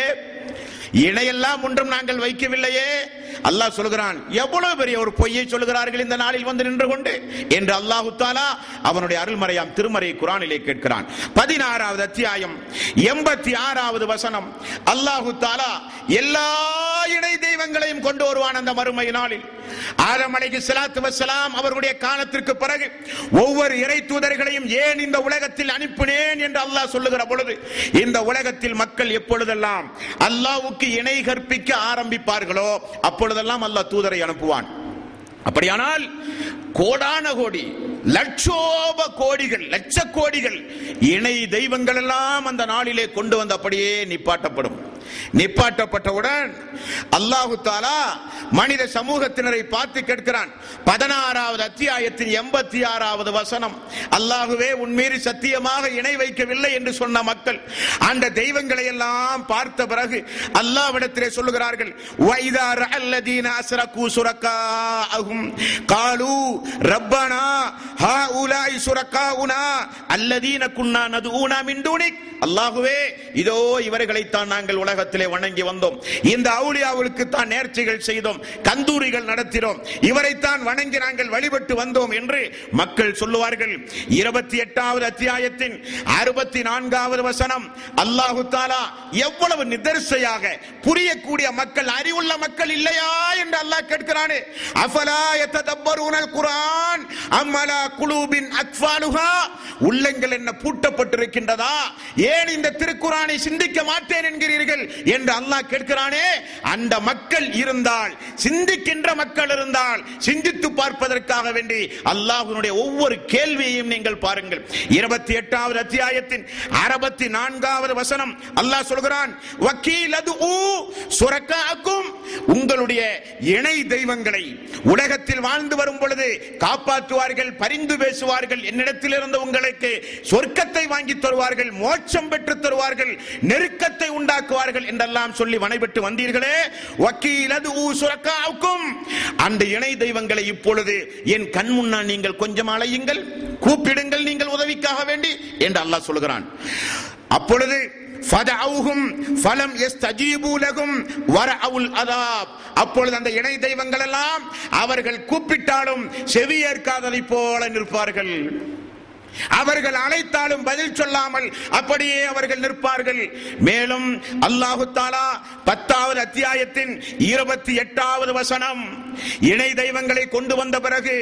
இணையெல்லாம் ஒன்றும் நாங்கள் வைக்கவில்லையே. அல்லாஹ் சொல்கிறான் எவ்வளவு பெரிய ஒரு பொய்யை சொல்லுகிறார்கள் இந்த நாளில் வந்து நின்று கொண்டு? என்று அல்லாஹு தாலா அவனுடைய அருள்மறையாம் திருமறை குரானிலே கேட்கிறான். பதினாறாவது அத்தியாயம் எண்பத்தி ஆறாவது வசனம். அல்லாஹு தாலா எல்லா இணை தெய்வங்களையும் கொண்டு வருவான் அந்த மறுமை நாளில். ஆதம் அலைஹி வசலாம் அவருடைய அவர்களுடைய காலத்திற்கு பிறகு ஒவ்வொரு இறை தூதர்களையும் ஏன் இந்த உலகத்தில் அனுப்பினேன் என்று அல்லாஹ் சொல்லுகிற பொழுது இந்த உலகத்தில் மக்கள் எப்பொழுதெல்லாம் அல்லாஹ் அல்லாஹ்வுக்கு இணை கற்பிக்க ஆரம்பிப்பார்களோ அப்பொழுதெல்லாம் அல்லாஹ் தூதரை அனுப்புவான். அப்படியானால் கோடான கோடி லட்சோப கோடிகள் லட்ச கோடிகள் இணை தெய்வங்கள் எல்லாம் அந்த நாளிலே கொண்டு வந்து அப்படியே நிப்பாட்டப்படும். நிப்பாட்டப்பட்டவுடன் அல்லாஹு தாலா மனித சமூகத்தினரை பார்த்து கேட்கிறான். பதினாறாவது அத்தியாயத்தின் எண்பத்தி ஆறாவது வசனம். அல்லாஹுவே உன்மீறி சத்தியமாக இணை வைக்கவில்லை என்று சொன்ன மக்கள் அந்த தெய்வங்களை எல்லாம் பார்த்த பிறகு அல்லாவிடத்திலே சொல்லுகிறார்கள் வைதார் அல்லதீன சுரக்கா ஆகும் காலு ரப்பனா ஹா உலாய் சுரக்காவுனா அல்லதீன குன்னா நதுஊனா மின் அல்லாஹுவே இதோ இவர்களைத்தான் நாங்கள் உலகத்தில் வணங்கி வந்தோம். இந்த அவுளியாவுக்கு தான் நேர்ச்சிகள் செய்தோம். கந்தூரிகள் நடத்தினோம். இவரைத்தான் வணங்கி நாங்கள் வழிபட்டு வந்தோம் என்று மக்கள் சொல்லுவார்கள். இருபத்தி எட்டாவது அத்தியாயத்தின் அறுபத்தி நான்காவது வசனம். அல்லாஹு தாலா எவ்வளவு நிதர்சையாக புரியக்கூடிய மக்கள் அறிவுள்ள மக்கள் இல்லையா என்று அல்லாஹ் கேட்கிறானே. அஃபலா யத்ததப்பரூனல் குரான் அம்மலா குலூபின் அக்ஃபாலுஹா? உள்ளங்கள் என்ன பூட்டப்பட்டிருக்கின்றதா? ஏன் இந்த திருக்குறானை சிந்திக்க மாட்டேன் என்கிறீர்கள்? என்று அல்லாஹ் கேட்கிறானே அந்த மக்கள் இருந்தால் சிந்திக்கின்ற மக்கள் இருந்தால் சிந்தித்து பார்ப்பதற்காக வேண்டி அல்லாஹுனுடைய ஒவ்வொரு கேள்வியையும் நீங்கள் பாருங்கள். இருபத்தி எட்டாவது அத்தியாயத்தின் அறுபத்தி நான்காவது வசனம் அல்லாஹ் சொல்கிறான் வக்கீல் அது சுரக்காக்கும். உங்களுடைய இணை தெய்வங்களை உலகத்தில் வாழ்ந்து வரும் பொழுது காப்பாற்றுவார்கள் பரிந்து பேசுவார்கள் என்னிடத்தில் இருந்த உங்களுக்கு சொர்க்கத்தை வாங்கி தருவார்கள் மோட்சம் பெற்று தருவார்கள் நெருக்கத்தை உண்டாக்குவார்கள் என்று என்றெல்லாம் சொல்லி வனைபெற்று வந்தீர்களே. வக்கீலது அது சுரக்காவுக்கும். அந்த இணை தெய்வங்களை இப்பொழுது என் கண் முன்னால் நீங்கள் கொஞ்சம் அலையுங்கள். கூப்பிடுங்கள் நீங்கள் உதவிக்காக வேண்டி என்று அல்லாஹ் சொல்கிறான் அப்பொழுது அப்பொழுது அந்த இணை தெய்வங்கள் எல்லாம் அவர்கள் கூப்பிட்டாலும் செவியேற்காததை போல நிற்பார்கள். அவர்கள் அழைத்தாலும் பதில் சொல்லாமல் அப்படியே அவர்கள் நிற்பார்கள். மேலும் அல்லாஹு தாலா பத்தாவது அத்தியாயத்தின் இருபத்தி எட்டாவது வசனம் இணை தெய்வங்களை கொண்டு வந்த பிறகு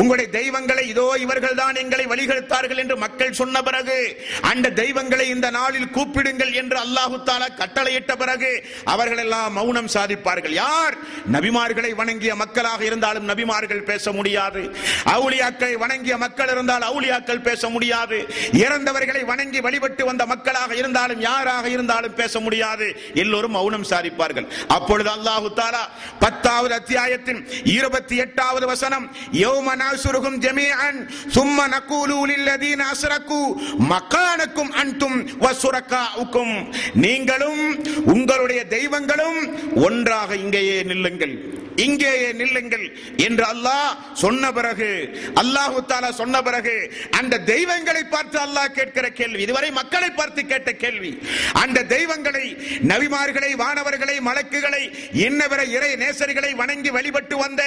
உங்களுடைய தெய்வங்களை இதோ இவர்கள் தான் எங்களை வழிகெடுத்தார்கள் என்று மக்கள் சொன்ன பிறகு அந்த தெய்வங்களை இந்த நாளில் கூப்பிடுங்கள் என்று அல்லாஹு தாலா கட்டளையிட்ட பிறகு அவர்கள் எல்லாம் மௌனம் சாதிப்பார்கள். யார்? நபிமார்களை வணங்கிய மக்களாக இருந்தாலும் நபிமார்கள் பேச முடியாது. அவுளியாக்களை வணங்கிய மக்கள் இருந்தால் அவுளியாக்கள் பேச முடியாது. இறந்தவர்களை வணங்கி வழிபட்டு வந்த மக்களாக இருந்தாலும் யாராக இருந்தாலும் பேச முடியாது. எல்லோரும் மௌனம் சாரிப்பார்கள் அப்பொழுது அல்லாஹு தாலா பத்தாவது அத்தியாயத்தின் இருபத்தி எட்டாவது வசனம் யௌம நாசுருகும் ஜமீஅன் சும்ம நகூலு லில்லதீன அஸ்ரகு மக்கானக்கும் அன்தும் வசுரகாவுக்கும் நீங்களும் உங்களுடைய தெய்வங்களும் ஒன்றாக இங்கேயே நில்லுங்கள். இங்கேயே நில்லுங்கள் என்று அல்லாஹ் சொன்ன பிறகு அல்லாஹு தாலா சொன்ன பிறகு அந்த தெய்வங்களை பார்த்து அல்லாஹ் கேட்கிற கேள்வி இதுவரை மக்களை பார்த்து கேட்ட கேள்வி அந்த தெய்வங்களை நபிமார்களை வானவர்களை மலக்குகளை இன்னவர இறை நேசர்களை வணங்கி வழிபட்டு வந்த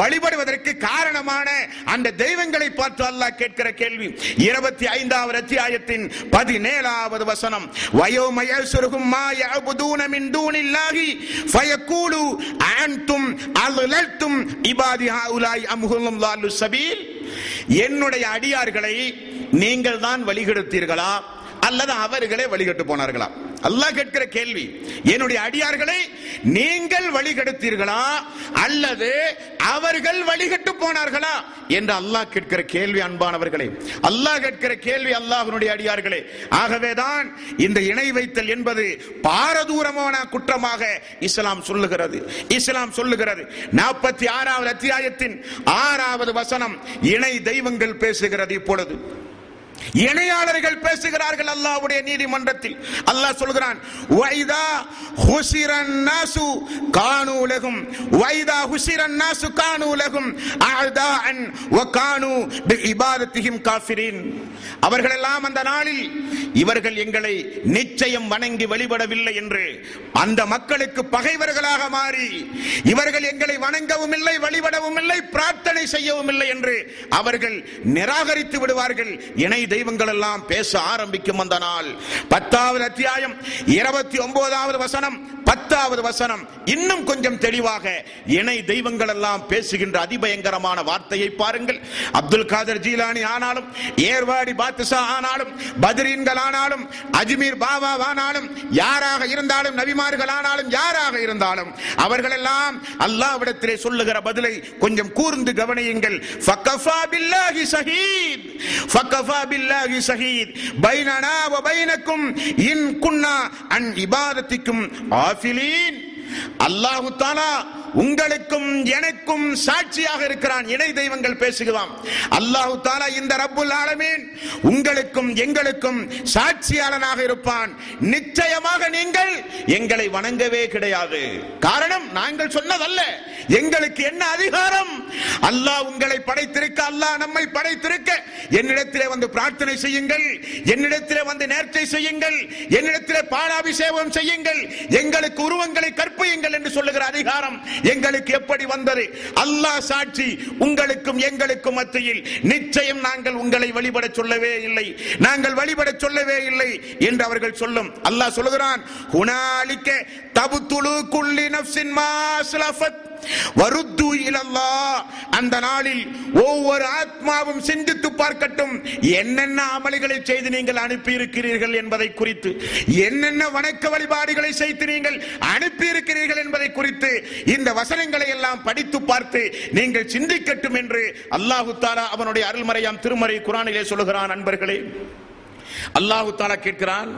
வழிபடுவதற்கு காரணமான அந்த தெய்வங்களை பார்த்து அல்லாஹ் கேட்கிற கேள்வி. இருபத்தி ஐந்தாவது அத்தியாயத்தின் பதினேழாவது வசனம் வயோமயசுருகும் மா யஅபுதூன மின் தூனில்லாஹி ஃபயக்கூலு அன்தும் அலுலத்தும் இபாதி ஹாஉலாய் அம்ஹுலும் லாலு சபீல். என்னுடைய அடியார்களை நீங்கள் தான் வழிகெடுத்தீர்களா? அல்லது அவர்களே வழிகட்டு போனார்களா? அல்லாஹ் கேட்கிற கேள்வி என்னுடைய அடியார்களை நீங்கள் வழிகெடுத்தீர்களா? அல்லது அவர்கள் வழிகட்டு போனார்களா? என்று அல்லாஹ் கேட்கிற கேள்வி அன்பானவர்களே. அல்லாஹ் கேட்கிற கேள்வி அல்லாஹனுடைய அடியார்களே. ஆகவேதான் இந்த இணை வைத்தல் என்பது பாரதூரமான குற்றமாக இஸ்லாம் சொல்லுகிறது. இஸ்லாம் சொல்லுகிறது. நாற்பத்தி ஆறாவது அத்தியாயத்தின் ஆறாவது வசனம் இணை தெய்வங்கள் பேசுகிறது இப்பொழுது. இணையாளர்கள் பேசுகிறார்கள் அல்லாவுடைய நீதிமன்றத்தில். அல்லாஹ் சொல்கிறான் வைதா ஹுசிரன் நாசு கானு லகும். வைதா ஹுசிரன் நாசு கானு லகும். அஅதாஅன் வ கானு பி காஃபிரின். அவர்கள் எல்லாம் அந்த நாளில் இவர்கள் எங்களை நிச்சயம் வணங்கி வழிபடவில்லை என்று அந்த மக்களுக்கு பகைவர்களாக மாறி இவர்கள் எங்களை வணங்கவும் இல்லை வழிபடவும் இல்லை பிரார்த்தனை செய்யவும் இல்லை என்று அவர்கள் நிராகரித்து விடுவார்கள். இணை தெய்வங்கள் எல்லாம் பேச ஆரம்பிக்கும் அந்த நாள். பத்தாவது அத்தியாயம் இருபத்தி ஒன்பதாவது வசனம் பத்தாவது வசனம் இன்னும் கொஞ்சம் தெளிவாக இணை தெய்வங்கள் எல்லாம் பேசுகின்ற அதிபயங்கரமான வார்த்தையை பாருங்கள். அப்துல் காதர் ஜீலானி ஆனாலும் ஏர்வாடி பாத்துசா ஆனாலும் பத்ரீன்கள் ஆனாலும் அஜ்மீர் பாபா ஆனாலும் யாராக இருந்தாலும் நபிமார்கள் ஆனாலும் யாராக இருந்தாலும் அவர்கள் எல்லாம் அல்லாவிடத்திலே சொல்லுகிற பதிலை கொஞ்சம் கூர்ந்து கவனியுங்கள். ஃபக்கஃபா பில்லாஹி ஷஹீத் ஃபக்கஃபா பில்லாஹி ஷஹீத் பைனனா வ பைனக்கும் இன் குன்னா அன் இபாதத்திக்கும் ஆஃபிலீன் அல்லாஹு தாலா உங்களுக்கும் எனக்கும் சாட்சியாக இருக்கிறான் இணை தெய்வங்கள் பேசுகிறான் அல்லாஹு தாலா இந்த ரப்புல் ஆலமீன் உங்களுக்கும் எங்களுக்கும் சாட்சியாளனாக இருப்பான். நிச்சயமாக நீங்கள் எங்களை வணங்கவே கிடையாது. காரணம் நாங்கள் சொன்னதல்ல. எங்களுக்கு என்ன அதிகாரம்? அல்லாஹ் உங்களை படைத்திருக்க அல்லாஹ் நம்மை படைத்திருக்க. என்னிடத்திலே வந்து பிரார்த்தனை செய்யுங்கள். என்னிடத்திலே வந்து நேர்ச்சை செய்யுங்கள். என்னிடத்திலே பாலாபிஷேகம் செய்யுங்கள். எங்களுக்கு உருவங்களை கற்பியுங்கள் என்று சொல்லுகிற அதிகாரம் எங்களுக்கு எப்படி வந்தது? அல்லாஹ் சாட்சி உங்களுக்கும் எங்களுக்கும் மத்தியில் நிச்சயம் நாங்கள் உங்களை வழிபட சொல்லவே இல்லை. நாங்கள் வழிபட சொல்லவே இல்லை என்று அவர்கள் சொல்லும். அல்லாஹ் சொல்லுகிறான் ஹுனாலிக்க தபுத்துலு குல்லி நஃப்சின் மா வருத்து இலல்லா. அந்த நாளில் ஒவ்வொரு ஆத்மாவும் சிந்தித்து பார்க்கட்டும். என்னென்ன அமல்களை செய்து நீங்கள் அனுப்பி இருக்கிறீர்கள் என்பதை குறித்து என்னென்ன வணக்க வழிபாடுகளை செய்து நீங்கள் அனுப்பி இருக்கிறீர்கள் என்பதை குறித்து இந்த வசனங்களை எல்லாம் படித்து பார்த்து நீங்கள் சிந்திக்கட்டும் என்று அல்லாஹு தாலா அவனுடைய அருள்மறையாம் திருமறை குரானிலே சொல்லுகிறான் நண்பர்களே அல்லாஹு தாலா கேட்கிறான்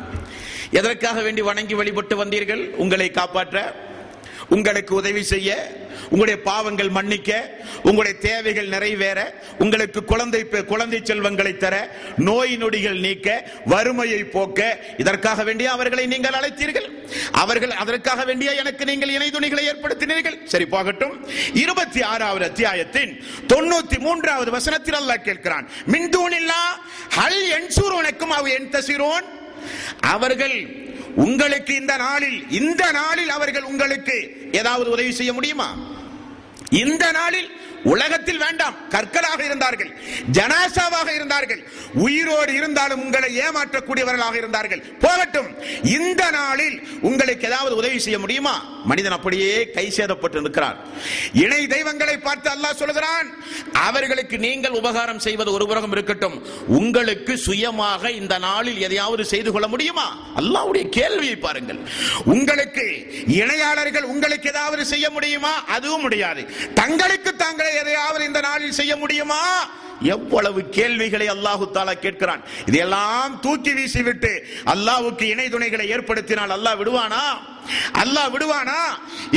எதற்காக வேண்டி வணங்கி வழிபட்டு வந்தீர்கள்? உங்களை காப்பாற்ற. உங்களுக்கு உதவி செய்ய உங்களுடைய பாவங்கள் மன்னிக்க உங்களுடைய தேவைகள் நிறைவேற உங்களுக்கு குழந்தை பெ- குழந்தை செல்வங்களை தர நோய் நொடிகள் நீக்க வறுமையை போக்க இதற்காக வேண்டிய அவர்களை நீங்கள் அழைத்தீர்கள். அவர்கள் அதற்காக வேண்டிய எனக்கு நீங்கள் இணை துணிகளை ஏற்படுத்தினீர்கள். சரி போகட்டும். இருபத்தி ஆறாவது அத்தியாயத்தின் தொண்ணூத்தி மூன்றாவது வசனத்தில் அல்ல கேட்கிறான். மின்தூனில்லா ஹல் என்சூரோனுக்கும் அவ் என் தசிரோன்? அவர்கள் உங்களுக்கு இந்த நாளில் இந்த நாளில் அவர்கள் உங்களுக்கு ஏதாவது உதவி செய்ய முடியுமா? இந்த நாளில் உலகத்தில் வேண்டாம் கற்களாக இருந்தார்கள் ஜனாசாவாக இருந்தார்கள் உயிரோடு இருந்தாலும் உங்களை ஏமாற்றக்கூடியவர்களாக இருந்தார்கள். போகட்டும் இந்த நாளில் உங்களுக்கு ஏதாவது உதவி செய்ய முடியுமா? மனிதன் அப்படியே கை சேதப்பட்டு இருக்கிறார் இணை தெய்வங்களை பார்த்து அல்லாஹ் சொல்கிறான் அவர்களுக்கு நீங்கள் உபகாரம் செய்வது ஒரு புறம் இருக்கட்டும். உங்களுக்கு சுயமாக இந்த நாளில் எதையாவது செய்து கொள்ள முடியுமா? அல்லாவுடைய கேள்வியை பாருங்கள். உங்களுக்கு இணையாளர்கள் உங்களுக்கு ஏதாவது செய்ய முடியுமா? அதுவும் முடியாது. தங்களுக்கு தாங்கள் எதையாவது இந்த நாளில் செய்ய முடியுமா? எவ்வளவு கேள்விகளை அல்லாஹு தாலா கேட்கிறான். இதையெல்லாம் தூக்கி வீசிவிட்டு அல்லாவுக்கு இணை துணைகளை ஏற்படுத்தினால் அல்லாஹ் விடுவானா? அல்லாஹ் விடுவானா?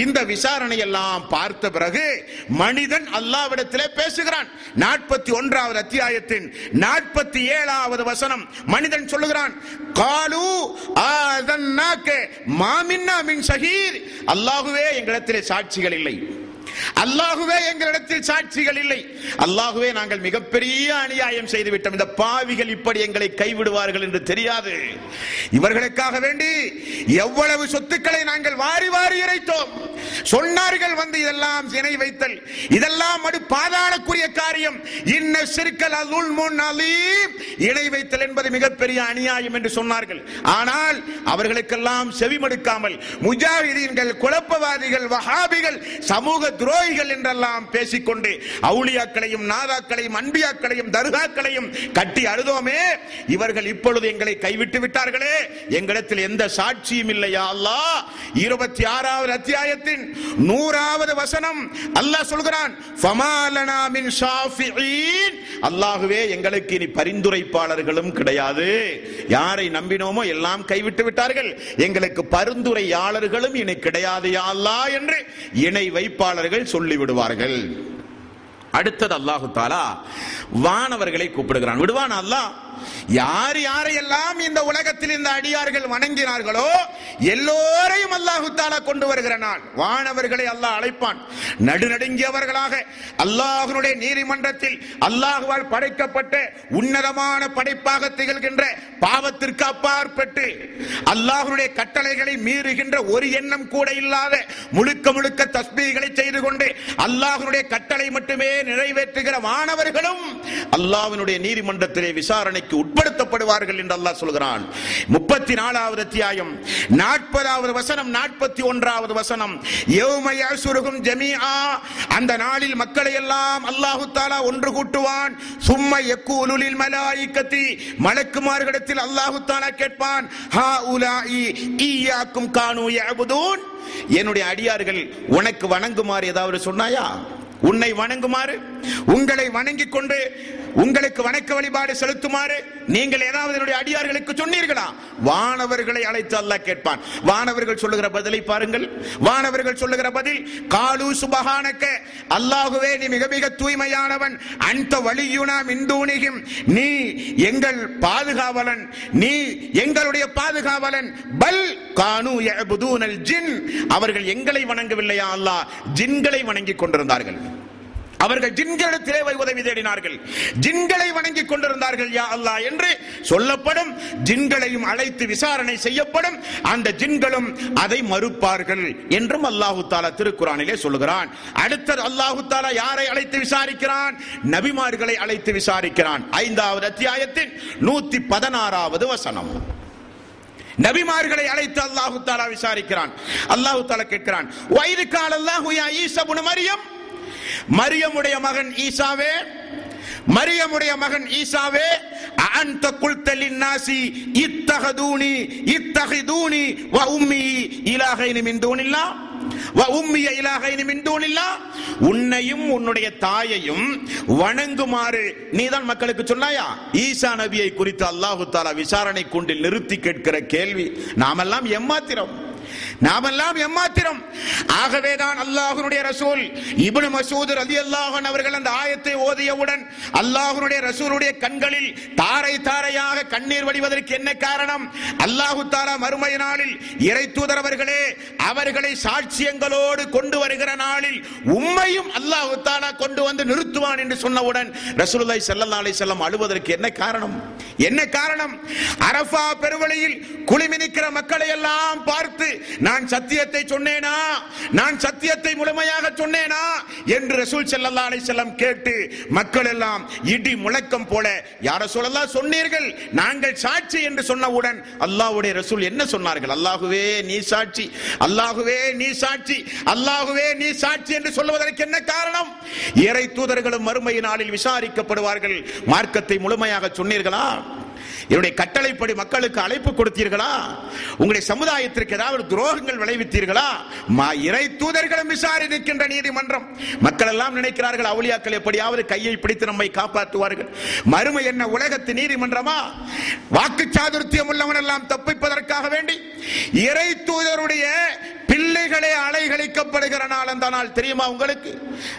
இந்த விசாரணை எல்லாம் பார்த்த பிறகு மனிதன் அல்லாவிடத்திலே பேசுகிறான். நாற்பத்தி ஒன்றாவது அத்தியாயத்தின் நாற்பத்தி ஏழாவது வசனம் மனிதன் சொல்லுகிறான் காலு மாமின்னா மின் சகீர் அல்லாஹுவே எங்களிடத்திலே சாட்சிகள் இல்லை. அல்லாஹுவே எங்களிடத்தில் சாட்சிகள் இல்லை. அல்லாஹுவே நாங்கள் மிகப்பெரிய அநியாயம் செய்து விட்டோம் இந்த பாவிகள் இப்படி எங்களை கைவிடுவார்கள் என்று தெரியாது. இவர்களுக்காக வேண்டி எவ்வளவு சொத்துக்களை நாங்கள் வாரி வாரி இறைத்தோம். சொன்னார்கள் வந்து இதெல்லாம் இணை வைத்தல். இதெல்லாம் அடு பாதாளக்குரிய காரியம். இன்ன சிறுக்கல் அதுல் முன் அலீம். இணை வைத்தல் என்பது மிகப்பெரிய அநியாயம் என்று சொன்னார்கள். ஆனால் அவர்களுக்கெல்லாம் செவிமடுக்காமல் முஜாஹிதீன்கள் குழப்பவாதிகள் வஹாபிகள் சமூக துரோகிகள் என்றெல்லாம் பேசிக்கொண்டு அவுளியாக்களையும் நாதாக்களையும் அன்பியாக்களையும் தர்காக்களையும் கட்டி அழுதோமே இவர்கள் இப்பொழுது எங்களை கைவிட்டு விட்டார்களே. எங்களிடத்தில் எந்த சாட்சியும் இல்லையா அல்லா இருபத்தி ஆறாவது அத்தியாயத்தின் நூறாவது வசனம் அல்லாஹ் சொல்கிறான் ஃபமாலனா எங்களுக்கு இனி பரிந்துரைப்பாளர்களும் கிடையாது. யாரை நம்பினோமோ எல்லாம் கைவிட்டு விட்டார்கள். எங்களுக்கு பரிந்துரையாளர்களும் இனி கிடையாது யா அல்லாஹ் என்று இணை வைப்பாளர்கள் சொல்லிவிடுவார்கள். அடுத்தது அல்லாஹு தாலா வானவர்களை கூப்பிடுகிறான். விடுவான் அல்லாஹ்? யார் யாரையெல்லாம் இந்த உலகத்தில் இந்த அடியார்கள் வணங்கினார்களோ எல்லோரையும் அல்லாஹு தாலா கொண்டு வருகிற நாள். வானவர்களை அல்லாஹ் அழைப்பான். நடுநடுங்கியவர்களாக அல்லாஹனுடைய நீதிமன்றத்தில் அல்லாஹுவால் படைக்கப்பட்ட உன்னதமான படைப்பாக திகழ்கின்ற பாவத்திற்கு அப்பாற்பட்டு அல்லாஹனுடைய கட்டளைகளை மீறுகின்ற ஒரு எண்ணம் கூட இல்லாத முழுக்க முழுக்க தஸ்மீகளை செய்து கொண்டு அல்லாஹனுடைய கட்டளை மட்டுமே நிறைவேற்றுகிற மாணவர்களும் அல்லாஹனுடைய நீதிமன்றத்திலே விசாரணைக்கு உட்படுத்தப்படுவார்கள் என்று அல்லாஹ் சொல்கிறான். முப்பத்தி நாலாவது அத்தியாயம். நாற்பதாவது வசனம் நாற்பத்தி ஒன்றாவது வசனம். யௌம யசுருகும் ஜமீஆ. அந்த நாளில் மக்களை எல்லாம் அல்லாஹு தாலா ஒன்று கூட்டுவான். சும்ம யக்கூலுலில் மலாய்க்கத்தி. மலக்குமார்களிடத்தில் அல்லாஹு தாலா கேட்பான் ஹா உலாஇ ஈயாக்கும் காணு யாபுதூன் என்னுடைய அடியார்கள் உனக்கு வணங்குமாறு ஏதாவது சொன்னாயா? உன்னை வணங்குமாறு? உங்களை வணங்கிக் கொண்டு உங்களுக்கு வணக்க வழிபாடு செலுத்துமாறு நீங்கள் ஏதாவது என்னுடைய அடியார்களுக்கு சொன்னீர்களா? வானவர்களை அழைத்து அல்லாஹ் கேட்பான். வானவர்கள் சொல்லுகிற பதிலை பாருங்கள். வானவர்கள் சொல்லுகிற பதில் காலு சுபகானக்க அல்லாஹுவே நீ மிக மிக தூய்மையானவன். அந்த வழியுனா மிந்தூணிகும் நீ எங்கள் பாதுகாவலன். நீ எங்களுடைய பாதுகாவலன். பல் கானு யஅபுதூனல் ஜின். அவர்கள் எங்களை வணங்கவில்லையா அல்லாஹ்? ஜின்களை வணங்கிக் கொண்டிருந்தார்கள். அவர்கள் ஜின்களிடத்திலே உதவி தேடினார்கள். ஜின்களை வணங்கிக் கொண்டிருந்தார்கள் யா அல்லா என்று சொல்லப்படும். ஜின்களையும் அழைத்து விசாரணை செய்யப்படும். அந்த ஜின்களும் அதை மறுப்பார்கள் என்றும் அல்லாஹு தாலா திருக்குறானிலே சொல்லுகிறான். அடுத்தது அல்லாஹு தாலா யாரை அழைத்து விசாரிக்கிறான்? நபிமார்களை அழைத்து விசாரிக்கிறான். ஐந்தாவது அத்தியாயத்தின் நூத்தி பதினாறாவது வசனம். நபிமார்களை அழைத்து அல்லாஹு தாலா விசாரிக்கிறான். அல்லாஹு தாலா கேட்கிறான் வயது கால அல்லாஹு ஈசபுன மரியம்? மரியமுடைய மகன் ஈசாவே மரியமுடைய மகன் ஈசாவே அந்த குல்தலின் நாசி இத்தகதூனி இத்தகிதூனி வ உம்மி இலாகைனி மின் தூனில்லா வ உம்மிய இலாகைனி மின் தூனில்லா உன்னையும் உன்னுடைய தாயையும் வணங்குமாறு நீதான் மக்களுக்கு சொன்னாயா? ஈசா நபியை குறித்து அல்லாஹு தாலா விசாரணை கூண்டில் நிறுத்தி கேட்கிற கேள்வி நாமெல்லாம் எம்மாத்திரம் நாமெல்லாம் எம்மாத்திரம். ஆகவேதான் அல்லாஹ்வுடைய ரசூல் இபுனு மசூத் அலி அல்லாஹன் அவர்கள் அந்த ஆயத்தை ஓதியவுடன் அல்லாஹுனுடைய ரசூலுடைய கண்களில் தாரை தாரையாக கண்ணீர் வடிவதற்கு என்ன காரணம்? அல்லாஹு தாலா மறுமை நாளில் இறை தூதரவர்களே அவர்களை சாட்சியங்களோடு கொண்டு வருகிற நாளில் உண்மையும் அல்லாஹு தாலா கொண்டு வந்து நிறுத்துவான் என்று சொன்னவுடன் ரசூலுல்லாய் ஸல்லல்லாஹு அலைஹி அழுவதற்கு என்ன காரணம்? என்ன காரணம்? அரஃபா பெருவழியில் குளிமி நிற்கிற மக்களை எல்லாம் பார்த்து நான் சத்தியத்தை சொன்னேனா? நான் சத்தியத்தை முழுமையாக சொன்னேனா? என்று ரசூல் செல்லல்லா அலை செல்லம் கேட்டு மக்கள் எல்லாம் இடி முழக்கம் போல யார சொல்லலா சொன்னீர்கள்? நாங்கள் சாட்சி என்று சொன்னவுடன் அல்லாஹ்வுடைய ரசூல் என்ன சொன்னார்கள்? அல்லாஹுவே நீ சாட்சி. அல்லாஹுவே நீ சாட்சி. அல்லாஹுவே நீ சாட்சி என்று சொல்லுவதற்கு என்ன காரணம்? இறை தூதர்களும் மறுமை நாளில் விசாரிக்கப்படுவார்கள் மார்க்கத்தை முழுமையாக சொன்னீர்களா? என்னுடைய கட்டளைப்படி மக்களுக்கு அழைப்பு கொடுத்தீர்களா? உங்களுடைய சமுதாயத்திற்கு ஏதாவது துரோகங்கள் விளைவித்தீர்களா? மா இறை தூதர்களும் விசாரிக்கின்ற நீதிமன்றம். மக்கள் எல்லாம் நினைக்கிறார்கள் அவுளியாக்கள் எப்படியாவது கையை பிடித்து நம்மை காப்பாற்றுவார்கள். மறுமை என்ன உலகத்து நீதிமன்றமா? வாக்கு சாதுர்த்தியம் உள்ளவன் எல்லாம் தப்பிப்பதற்காக வேண்டி இறை தூதருடைய பிள்ளைகளே அலைகழிக்கப்படுகிற நாள் அந்த நாள் தெரியுமா உங்களுக்கு?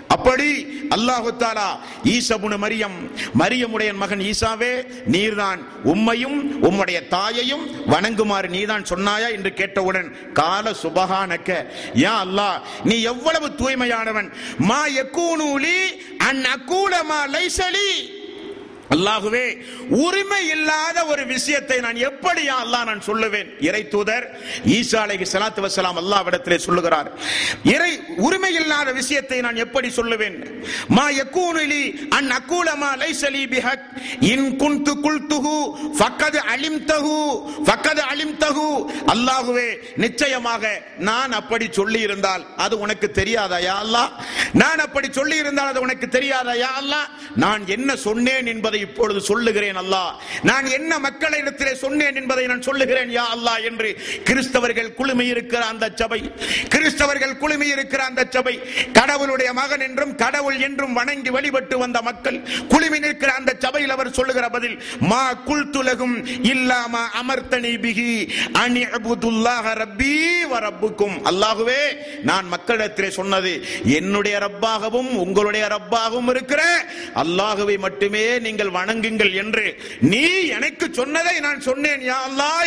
அப்படி அல்லாஹு தாலா ஈசபுன மரியம் மரியமுடைய மகன் ஈசாவே நீர்தான் உம்மையும் உம்முடைய தாயையும் வணங்குமாறு நீதான் சொன்னாயா என்று கேட்டவுடன் கால சுபகானக்க யா அல்லாஹ் நீ எவ்வளவு தூய்மையானவன்? மா எக்கூனூலி அன் அக்கூலமா லைசலி அல்லாஹுவே உரிமை இல்லாத ஒரு விஷயத்தை நான் எப்படியா அல்லாஹ் நான் சொல்லுவேன்? இறை தூதர் ஈசா சலாத்து வசலாம் அல்லாஹ் அல்லாஹ்விடத்திலே சொல்லுகிறார். இறை உரிமை இல்லாத விஷயத்தை நான் எப்படி சொல்லுவேன்? மா யக்கூனிலி அன் அக்கூலமா லைசலி பிஹக். இன் குன்து குல்துஹு ஃபக்கத் அலிம்தஹு ஃபக்கது அலிம்தஹு. அல்லாஹ்வே நிச்சயமாக நான் அப்படி சொல்லி இருந்தால் அது உனக்கு தெரியாதா யா அல்லாஹ்? நான் அப்படி சொல்லி இருந்தால் அது உனக்கு தெரியாதா யா அல்லாஹ்? நான் என்ன சொன்னேன் என்பதை இப்பொழுது சொல்லுகிறேன் அல்லாஹ். நான் என்ன மக்களிடத்திலே சொன்னேன் என்பதை நான் சொல்லுகிறேன் யா அல்லாஹ் என்று. கிறிஸ்தவர்கள் குழுமி இருக்கிற அந்த சபை கிறிஸ்தவர்கள் குழுமி இருக்கிற அந்த சபை கடவுளுடைய மகன் என்றும் கடவுள் என்றும் வணங்கி வழிபட்டு வந்த மக்கள் குழுமி நிற்கிற அந்த சபையில் அவர் சொல்லுகிற பதில் மா குல்துலகும் இல்லாம அமர்த்தனி பிகி அணி அபுதுல்லாஹ ரப்பி வரப்புக்கும் அல்லாஹுவே நான் மக்களிடத்திலே சொன்னது என்னுடைய ரப்பாகவும் உங்களுடைய ரப்பாகவும் இருக்கிற அல்லாஹுவை மட்டுமே நீங்கள் வணங்குங்கள் என்று நீ எனக்கு சொன்னதை நான் சொன்னேன் யா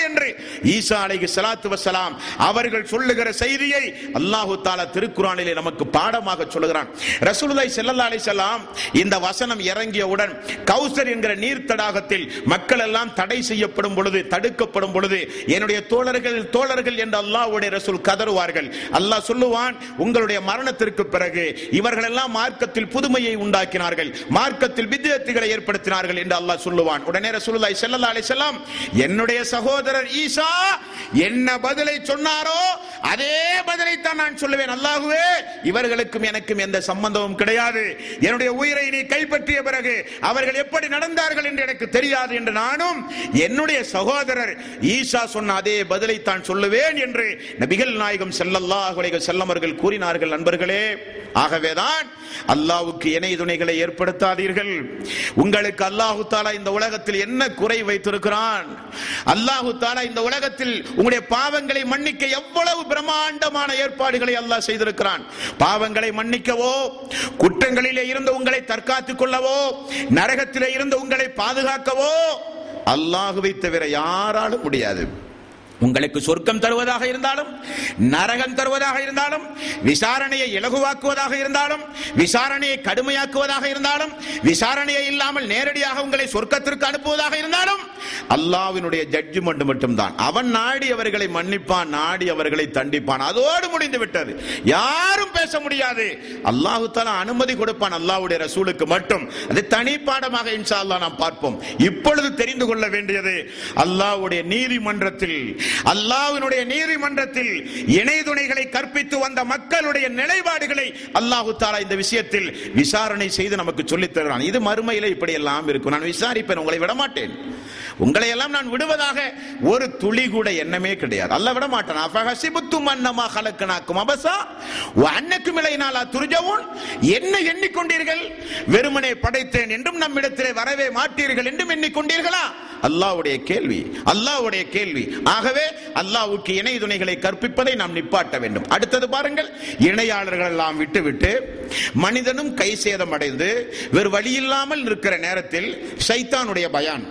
என்று. ஈசா அலைஹி சலாத்து வசலாம் அவர்கள் சொல்லுகிற செய்தியை அல்லாஹு தாலா திருக்குறானிலே நமக்கு பாடமாக சொல்லுகிறான். ரசூலுல்லாஹி ஸல்லல்லாஹு அலைஹி வஸல்லம் இந்த வசனம் இறங்கியவுடன் கௌசர் என்கிற நீர் தடாகத்தில் மக்கள் எல்லாம் தடை செய்யப்படும் பொழுது தடுக்கப்படும் பொழுது என்னுடைய தோழர்கள் தோழர்கள் என்று அல்லாஹ்வுடைய ரசூல் கதறுவார்கள். அல்லாஹ் சொல்லுவான் உங்களுடைய மரணத்திற்கு பிறகு இவர்கள் எல்லாம் மார்க்கத்தில் புதுமையை உண்டாக்கினார்கள். மார்க்கத்தில் வித்தியத்துகளை அனுப்பினார்கள் என்று அல்லாஹ் சொல்லுவான். உடனே ரசூலுல்லாஹி ஸல்லல்லாஹு அலைஹி வஸல்லம் என்னுடைய சகோதரர் ஈசா என்ன பதிலை சொன்னாரோ அதே பதிலை தான் நான் சொல்லுவேன். அல்லாஹ்வே இவர்களுக்கும் எனக்கும் எந்த சம்பந்தமும் கிடையாது. என்னுடைய உயிரை நீ கைப்பற்றிய பிறகு அவர்கள் எப்படி நடந்தார்கள் என்று எனக்கு தெரியாது என்று நானும் என்னுடைய சகோதரர் ஈசா சொன்ன அதே பதிலை தான் சொல்லுவேன் என்று நபிகள் நாயகம் ஸல்லல்லாஹு அலைஹி வஸல்லம் அவர்கள் கூறினார்கள். நண்பர்களே ஆகவேதான் அல்லாஹ்வுக்கு இணை துணைகளை ஏற்படுத்தாதீர்கள். உங்களுக்கு அல்லாஹு தாலா இந்த உலகத்தில் என்ன குறை வைத்திருக்கிறான்? அல்லாஹு தாலா இந்த உலகத்தில் உங்களுடைய பாவங்களை மன்னிக்க எவ்வளவு பிரம்மாண்டமான ஏற்பாடுகளை அல்லாஹ் செய்திருக்கிறான். பாவங்களை மன்னிக்கவோ குற்றங்களிலே இருந்து உங்களை தற்காத்துக் கொள்ளவோ நரகத்திலே இருந்து உங்களை பாதுகாக்கவோ அல்லாஹுவை தவிர யாராலும் முடியாது. உங்களுக்கு சொர்க்கம் தருவதாக இருந்தாலும் நரகம் தருவதாக இருந்தாலும் விசாரணையை இலகுவாக்குவதாக இருந்தாலும் விசாரணையை கடுமையாக்குவதாக இருந்தாலும் விசாரணையை இல்லாமல் நேரடியாக உங்களை சொர்க்கத்திற்கு அனுப்புவதாக இருந்தாலும் அல்லாவினுடைய ஜட்ஜ்மெண்ட் மட்டும்தான். அவன் நாடி அவர்களை மன்னிப்பான் நாடி அவர்களை தண்டிப்பான். அதோடு முடிந்து விட்டது. யாரும் பேச முடியாது. அல்லாஹு தஆலா அனுமதி கொடுப்பான் அல்லாவுடைய ரசூலுக்கு மட்டும். அது தனி பாடமாக இன்ஷா நாம் பார்ப்போம். இப்பொழுது தெரிந்து கொள்ள வேண்டியது அல்லாஹ்வுடைய நீதிமன்றத்தில் அல்லாவினுடைய நீதிமன்றத்தில் இணை துணைகளை கற்பித்து வந்த மக்களுடைய நிலைப்பாடுகளை அல்லாஹு தாலா இந்த விஷயத்தில் விசாரணை செய்து நமக்கு சொல்லித் தருகிறான் இது மறுமையில இப்படி எல்லாம் இருக்கும். நான் விசாரிப்பேன் உங்களை விடமாட்டேன். உங்களை எல்லாம் நான் விடுவதாக ஒரு துளி கூட எண்ணமே கிடையாது. அல்ல விட மாட்டான். அஃபஹசிபுத்தும் அன்னமா கலக்கனாக்கும் அபசா அன்னக்கும் இலையினாலா துரிஜவும் என்ன எண்ணிக்கொண்டீர்கள்? வெறுமனே படைத்தேன் என்றும் நம்மிடத்திலே வரவே மாட்டீர்கள் என்றும் எண்ணிக்கொண்டீர்களா? அல்லாவுடைய கேள்வி அல்லாஹ்வுடைய கேள்வி. ஆகவே அல்லாவுக்கு இணை துணைகளை கற்பிப்பதை நாம் நிப்பாட்ட வேண்டும். அடுத்தது பாருங்கள் இணையாளர்கள் எல்லாம் விட்டுவிட்டு மனிதனும் கை சேதம் அடைந்து வேறு வழியில்லாமல் இருக்கிற நேரத்தில் சைத்தானுடைய பயான்.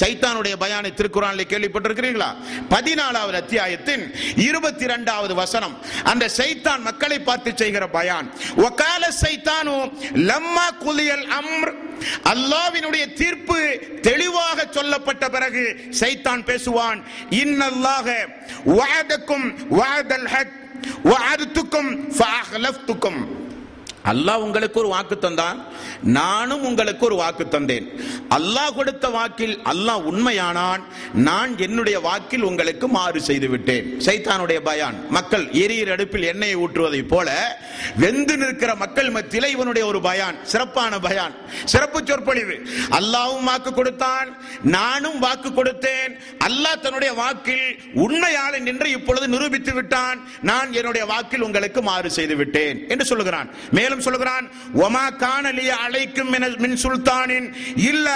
சைத்தானுடைய பயானை திருக்குறானில் கேள்விப்பட்டிருக்கிறீர்களா? பதினாலாவது அத்தியாயத்தின் இருபத்தி இரண்டாவது வசனம். அந்த சைத்தான் மக்களை பார்த்து செய்கிற பயான். ஒக்கால சைத்தானு லம்மா குலியல் அம்ர். அல்லாவினுடைய தீர்ப்பு தெளிவாக சொல்லப்பட்ட பிறகு சைத்தான் பேசுவான். இன்னல்லாக வாதக்கும் வாதல் ஹக். வஅதுக்கும் அல்லாஹ் உங்களுக்கு ஒரு வாக்கு தந்தான். நானும் உங்களுக்கு ஒரு வாக்கு தந்தேன். அல்லாஹ் கொடுத்த வாக்கில் அல்லாஹ் உண்மையானான். நான் என்னுடைய வாக்கில் உங்களுக்கு மாறு செய்து விட்டேன் சைத்தானுடைய பயான். மக்கள் எரியிற அடுப்பில் எண்ணெயை ஊற்றுவதை போல வெந்து நிற்கிற மக்கள் மத்தியில இவனுடைய ஒரு பயான். சிறப்பான பயான். சிறப்பு சொற்பொழிவு. அல்லாவும் வாக்கு கொடுத்தான். நானும் வாக்கு கொடுத்தேன். அல்லாஹ் தன்னுடைய வாக்கில் உண்மையாளன் என்று இப்பொழுது நிரூபித்து விட்டான். நான் என்னுடைய வாக்கில் உங்களுக்கு மாறு செய்து விட்டேன் என்று சொல்லுகிறான். மேலும் சொல்லுகிறான் ஒமா அழைக்கும் மின் சுல்தானின் இல்ல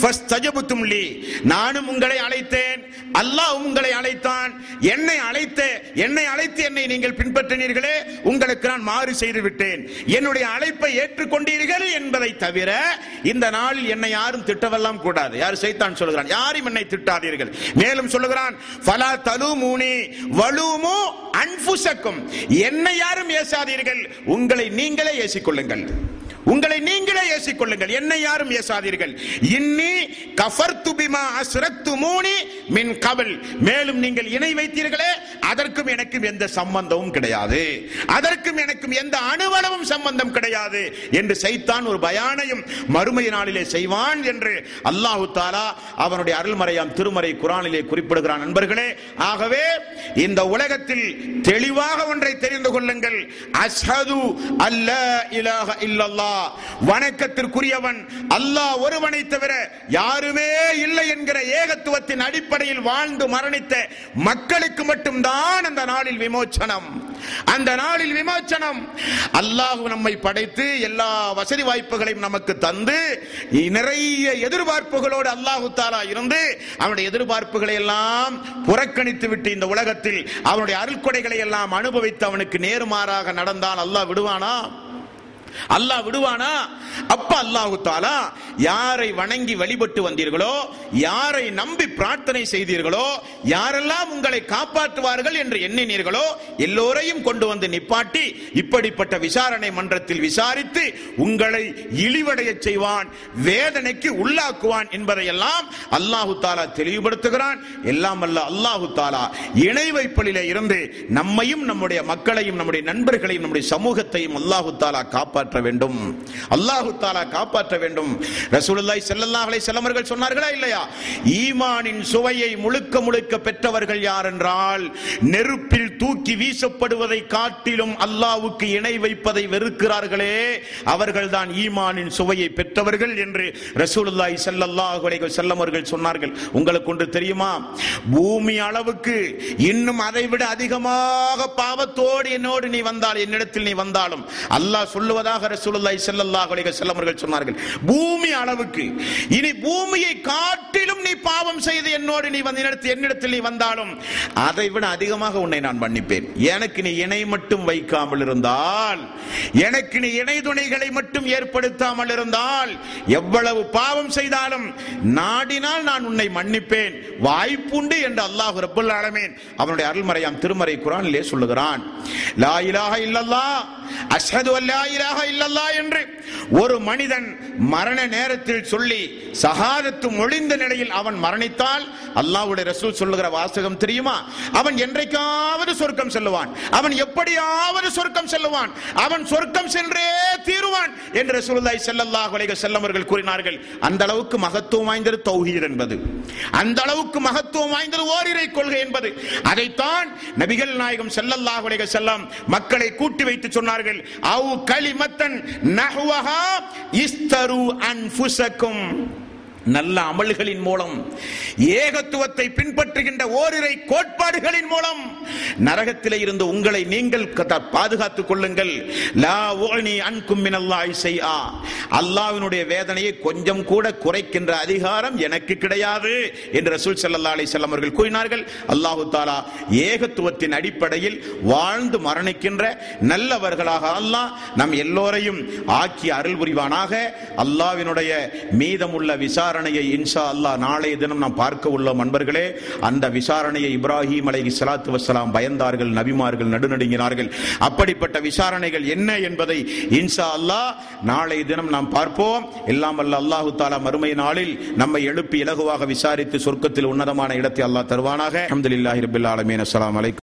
ஃபஸ்தஜபுத்தும் நானும் உங்களை அழைத்தேன் அல்லாஹ் உங்களை அழைத்தான். என்னை அழைத்த என்னை அழைத்து என்னை நீங்கள் பின்பற்றினீர்களே உங்களுக்கு நான் மாறு செய்து விட்டேன். என்னுடைய அழைப்பை ஏற்றுக்கொண்டீர்கள் என்பதை தவிர இந்த நாளில் என்னை யாரும் திட்டவெல்லாம் கூடாது. யார் சைத்தான் சொல்லுகிறான் யாரும் என்னை திட்டாதீர்கள். மேலும் சொல்லுகிறான் ஃபலா தலுமூனி வலுமு அன்புசக்கும் என்னை யாரும் ஏசாதீர்கள். உங்களை நீங்களே ஏசிக்கொள்ளுங்கள். உங்களை நீங்களே ஏசிக்கொள்ளுங்கள். என்னை யாரும் ஏசாதீர்கள். இன்னி கஃபர் துபிமா அசுரத்து மூனி மின் கவல் மேலும் நீங்கள் இணை வைத்தீர்களே அதற்கும் எனக்கும் எந்த சம்பந்தமும் கிடையாது. அதற்கும் எனக்கும் எந்த அணுவளவும் சம்பந்தம் கிடையாது என்று சைத்தான் ஒரு பயானையும் மறுமை நாளிலே செய்வான் என்று அல்லாஹு தாலா அவனுடைய அருள்மறையாம் திருமறை குரானிலே குறிப்பிடுகிறான் நண்பர்களே. ஆகவே இந்த உலகத்தில் தெளிவாக ஒன்றை தெரிந்து கொள்ளுங்கள். அஸ்ஹது அல்ல இலாஹ இல்லல்லாஹ் வணக்கத்திற்குரியவன். அல்லாஹ் ஒருவனை தவிர யாருமே இல்லை என்கிற ஏகத்துவத்தின் அடிப்படையில் வாழ்ந்து மரணித்த மக்களுக்கு மட்டும்தான் அந்த நாளில் விமோச்சனம். அந்த நாளில் விமோச்சனம். அல்லாஹ் நம்மை படைத்து எல்லா வசதி வாய்ப்புகளையும் நமக்கு தந்து நிறைய எதிர்பார்ப்புகளோடு அல்லாஹு தாலா இருந்து அவனுடைய எதிர்பார்ப்புகளை எல்லாம் புறக்கணித்து விட்டு இந்த உலகத்தில் அவனுடைய அருள்கொடைகளை எல்லாம் அனுபவித்து அவனுக்கு நேர்மாறாக நடந்தால் அல்லாஹ் விடுவானா? அல்லாஹ் விடுவானா? அப்ப அல்லாஹு தாலா யாரை வணங்கி வழிபட்டு வந்தீர்களோ யாரை நம்பி பிரார்த்தனை செய்தீர்களோ யாரெல்லாம் உங்களை காப்பாற்றுவார்கள் என்று எண்ணினீர்களோ எல்லோரையும் கொண்டு வந்து நிப்பாட்டி இப்படிப்பட்ட விசாரணை மன்றத்தில் விசாரித்து உங்களை இழிவடைய செய்வான் வேதனைக்கு உள்ளாக்குவான் என்பதையெல்லாம் அல்லாஹு தாலா தெளிவுபடுத்துகிறான். எல்லாம் அல்ல அல்லாஹு தாலா இணை வைப்பலிலே இருந்து நம்மையும் நம்முடைய மக்களையும் நம்முடைய நண்பர்களையும் நம்முடைய சமூகத்தையும் அல்லாஹு தாலா காப்பாற்ற காப்பாற்ற வேண்டும். அல்லாஹு தாலா காப்பாற்ற வேண்டும். ரசூலுல்லாய் ஸல்லல்லாஹு அலைஹி வஸல்லம் சொன்னார்களா இல்லையா? ஈமானின் சுவையை முழுக்க முழுக்க பெற்றவர்கள் யார் என்றால் நெருப்பில் தூக்கி வீசப்படுவதை காட்டிலும் அல்லாவுக்கு இணை வைப்பதை வெறுக்கிறார்களே. அவர்கள்தான் ஈமானின் சுவையை பெற்றவர்கள் என்று ரசூலுல்லாய் ஸல்லல்லாஹு அலைஹி வஸல்லம் சொன்னார்கள். உங்களுக்கு ஒன்று தெரியுமா? பூமி அளவுக்கு இன்னும் அதைவிட அதிகமாக பாவத்தோடு என்னோடு நீ வந்தால் என்னிடத்தில் நீ வந்தாலும் அல்லாஹ் சொன்னதாக ரசூலுல்லாஹி ஸல்லல்லாஹு அலைஹி வஸல்லம் அவர்கள் சொன்னார்கள் பூமி அளவுக்கு இனி பூமியை காட்டிலும் நீ பாவம் செய்து என்னோடு நீ வந்து என்னிடத்தில் என்னிடத்தில் நீ வந்தாலும் அதை விட அதிகமாக உன்னை நான் மன்னிப்பேன். எனக்கு நீ இணை மட்டும் வைக்காமல் இருந்தால் எனக்கு நீ இணை துணைகளை மட்டும் ஏற்படுத்தாமல் இருந்தால் எவ்வளவு பாவம் செய்தாலும் நாடினால் நான் உன்னை மன்னிப்பேன். வாய்ப்புண்டு என்று அல்லாஹ் ரப்பல் ஆலமீன் அவனுடைய அருள்மறையாம் திருமறை குரானிலே சொல்லுகிறான் லா இலாஹ இல்லல்லாஹ் அஷ்ஹது அல்லா இலாஹ இல்லல்லாஹ் என்று ஒரு மனிதன் மரண நேரத்தில் சொல்லி சகாதத்து ஒழிந்த நிலையில் அவன் மரணித்தால் அல்லாவுடைய ரசூல் சொல்லுகிற வாசகம் தெரியுமா? அவன் என்றைக்காவது சொர்க்கம் செல்லுவான். அவன் எப்படியாவது சொர்க்கம் செல்லுவான். அவன் சொர்க்கம் சென்றே தீருவான் என்று ரசூலுல்லாஹி ஸல்லல்லாஹு அலைஹி வஸல்லம் அவர்கள் கூறினார்கள். அந்த அளவுக்கு மகத்துவம் வாய்ந்தது தௌஹீத் என்பது. அந்த அளவுக்கு மகத்துவம் வாய்ந்தது ஓரிரை கொள்கை என்பது. அதைத்தான் நபிகள் நாயகம் ஸல்லல்லாஹு அலைஹி வஸல்லம் மக்களை கூட்டி வைத்து சொன்னார்கள். அவ் கலிமத் கலிமத்தன் நஹ்வஹா இஸ்தரு அன்ஃபுசக்கும் நல்ல அமல்களின் மூலம் ஏகத்துவத்தை பின்பற்றுகின்ற ஓரிரை கோட்பாடுகளின் மூலம் நரகத்திலே இருந்து உங்களை நீங்கள் பாதுகாத்துக் கொள்ளுங்கள். லா அல்லாஹ்வினுடைய வேதனையை கொஞ்சம் கூட குறைக்கின்ற அதிகாரம் எனக்கு கிடையாது என்று ரசூல் சல்லா அலி செல்லம் அவர்கள் கூறினார்கள். அல்லாஹு தாலா ஏகத்துவத்தின் அடிப்படையில் வாழ்ந்து மரணிக்கின்ற நல்லவர்களாக அல்லாஹ் நம் எல்லோரையும் ஆக்கி அருள் புரிவானாக. அல்லாஹ்வினுடைய மீதமுள்ள விசாரணையை இன்ஷா அல்லாஹ் நாளைய தினம் நாம் பார்க்க உள்ளோம் அன்பர்களே. அந்த விசாரணையை இப்ராஹிம் அலைஹி சலாத்து வசலாம் பயந்தார்கள் நபிமார்கள் நடுநடுங்கினார்கள். அப்படிப்பட்ட விசாரணைகள் என்ன என்பதை இன்ஷா அல்லாஹ் நாளைய தினம் நாம் பார்ப்போம். எல்லாம் அல்ல அல்லாஹு தாலா மறுமை நாளில் நம்மை எழுப்பி இலகுவாக விசாரித்து சொர்க்கத்தில் உன்னதமான இடத்தை அல்லாஹ் தருவானாக. அஹமதுல்லாஹி ரப்பில் ஆலமீன். அஸ்லாம் அலைக்கும்.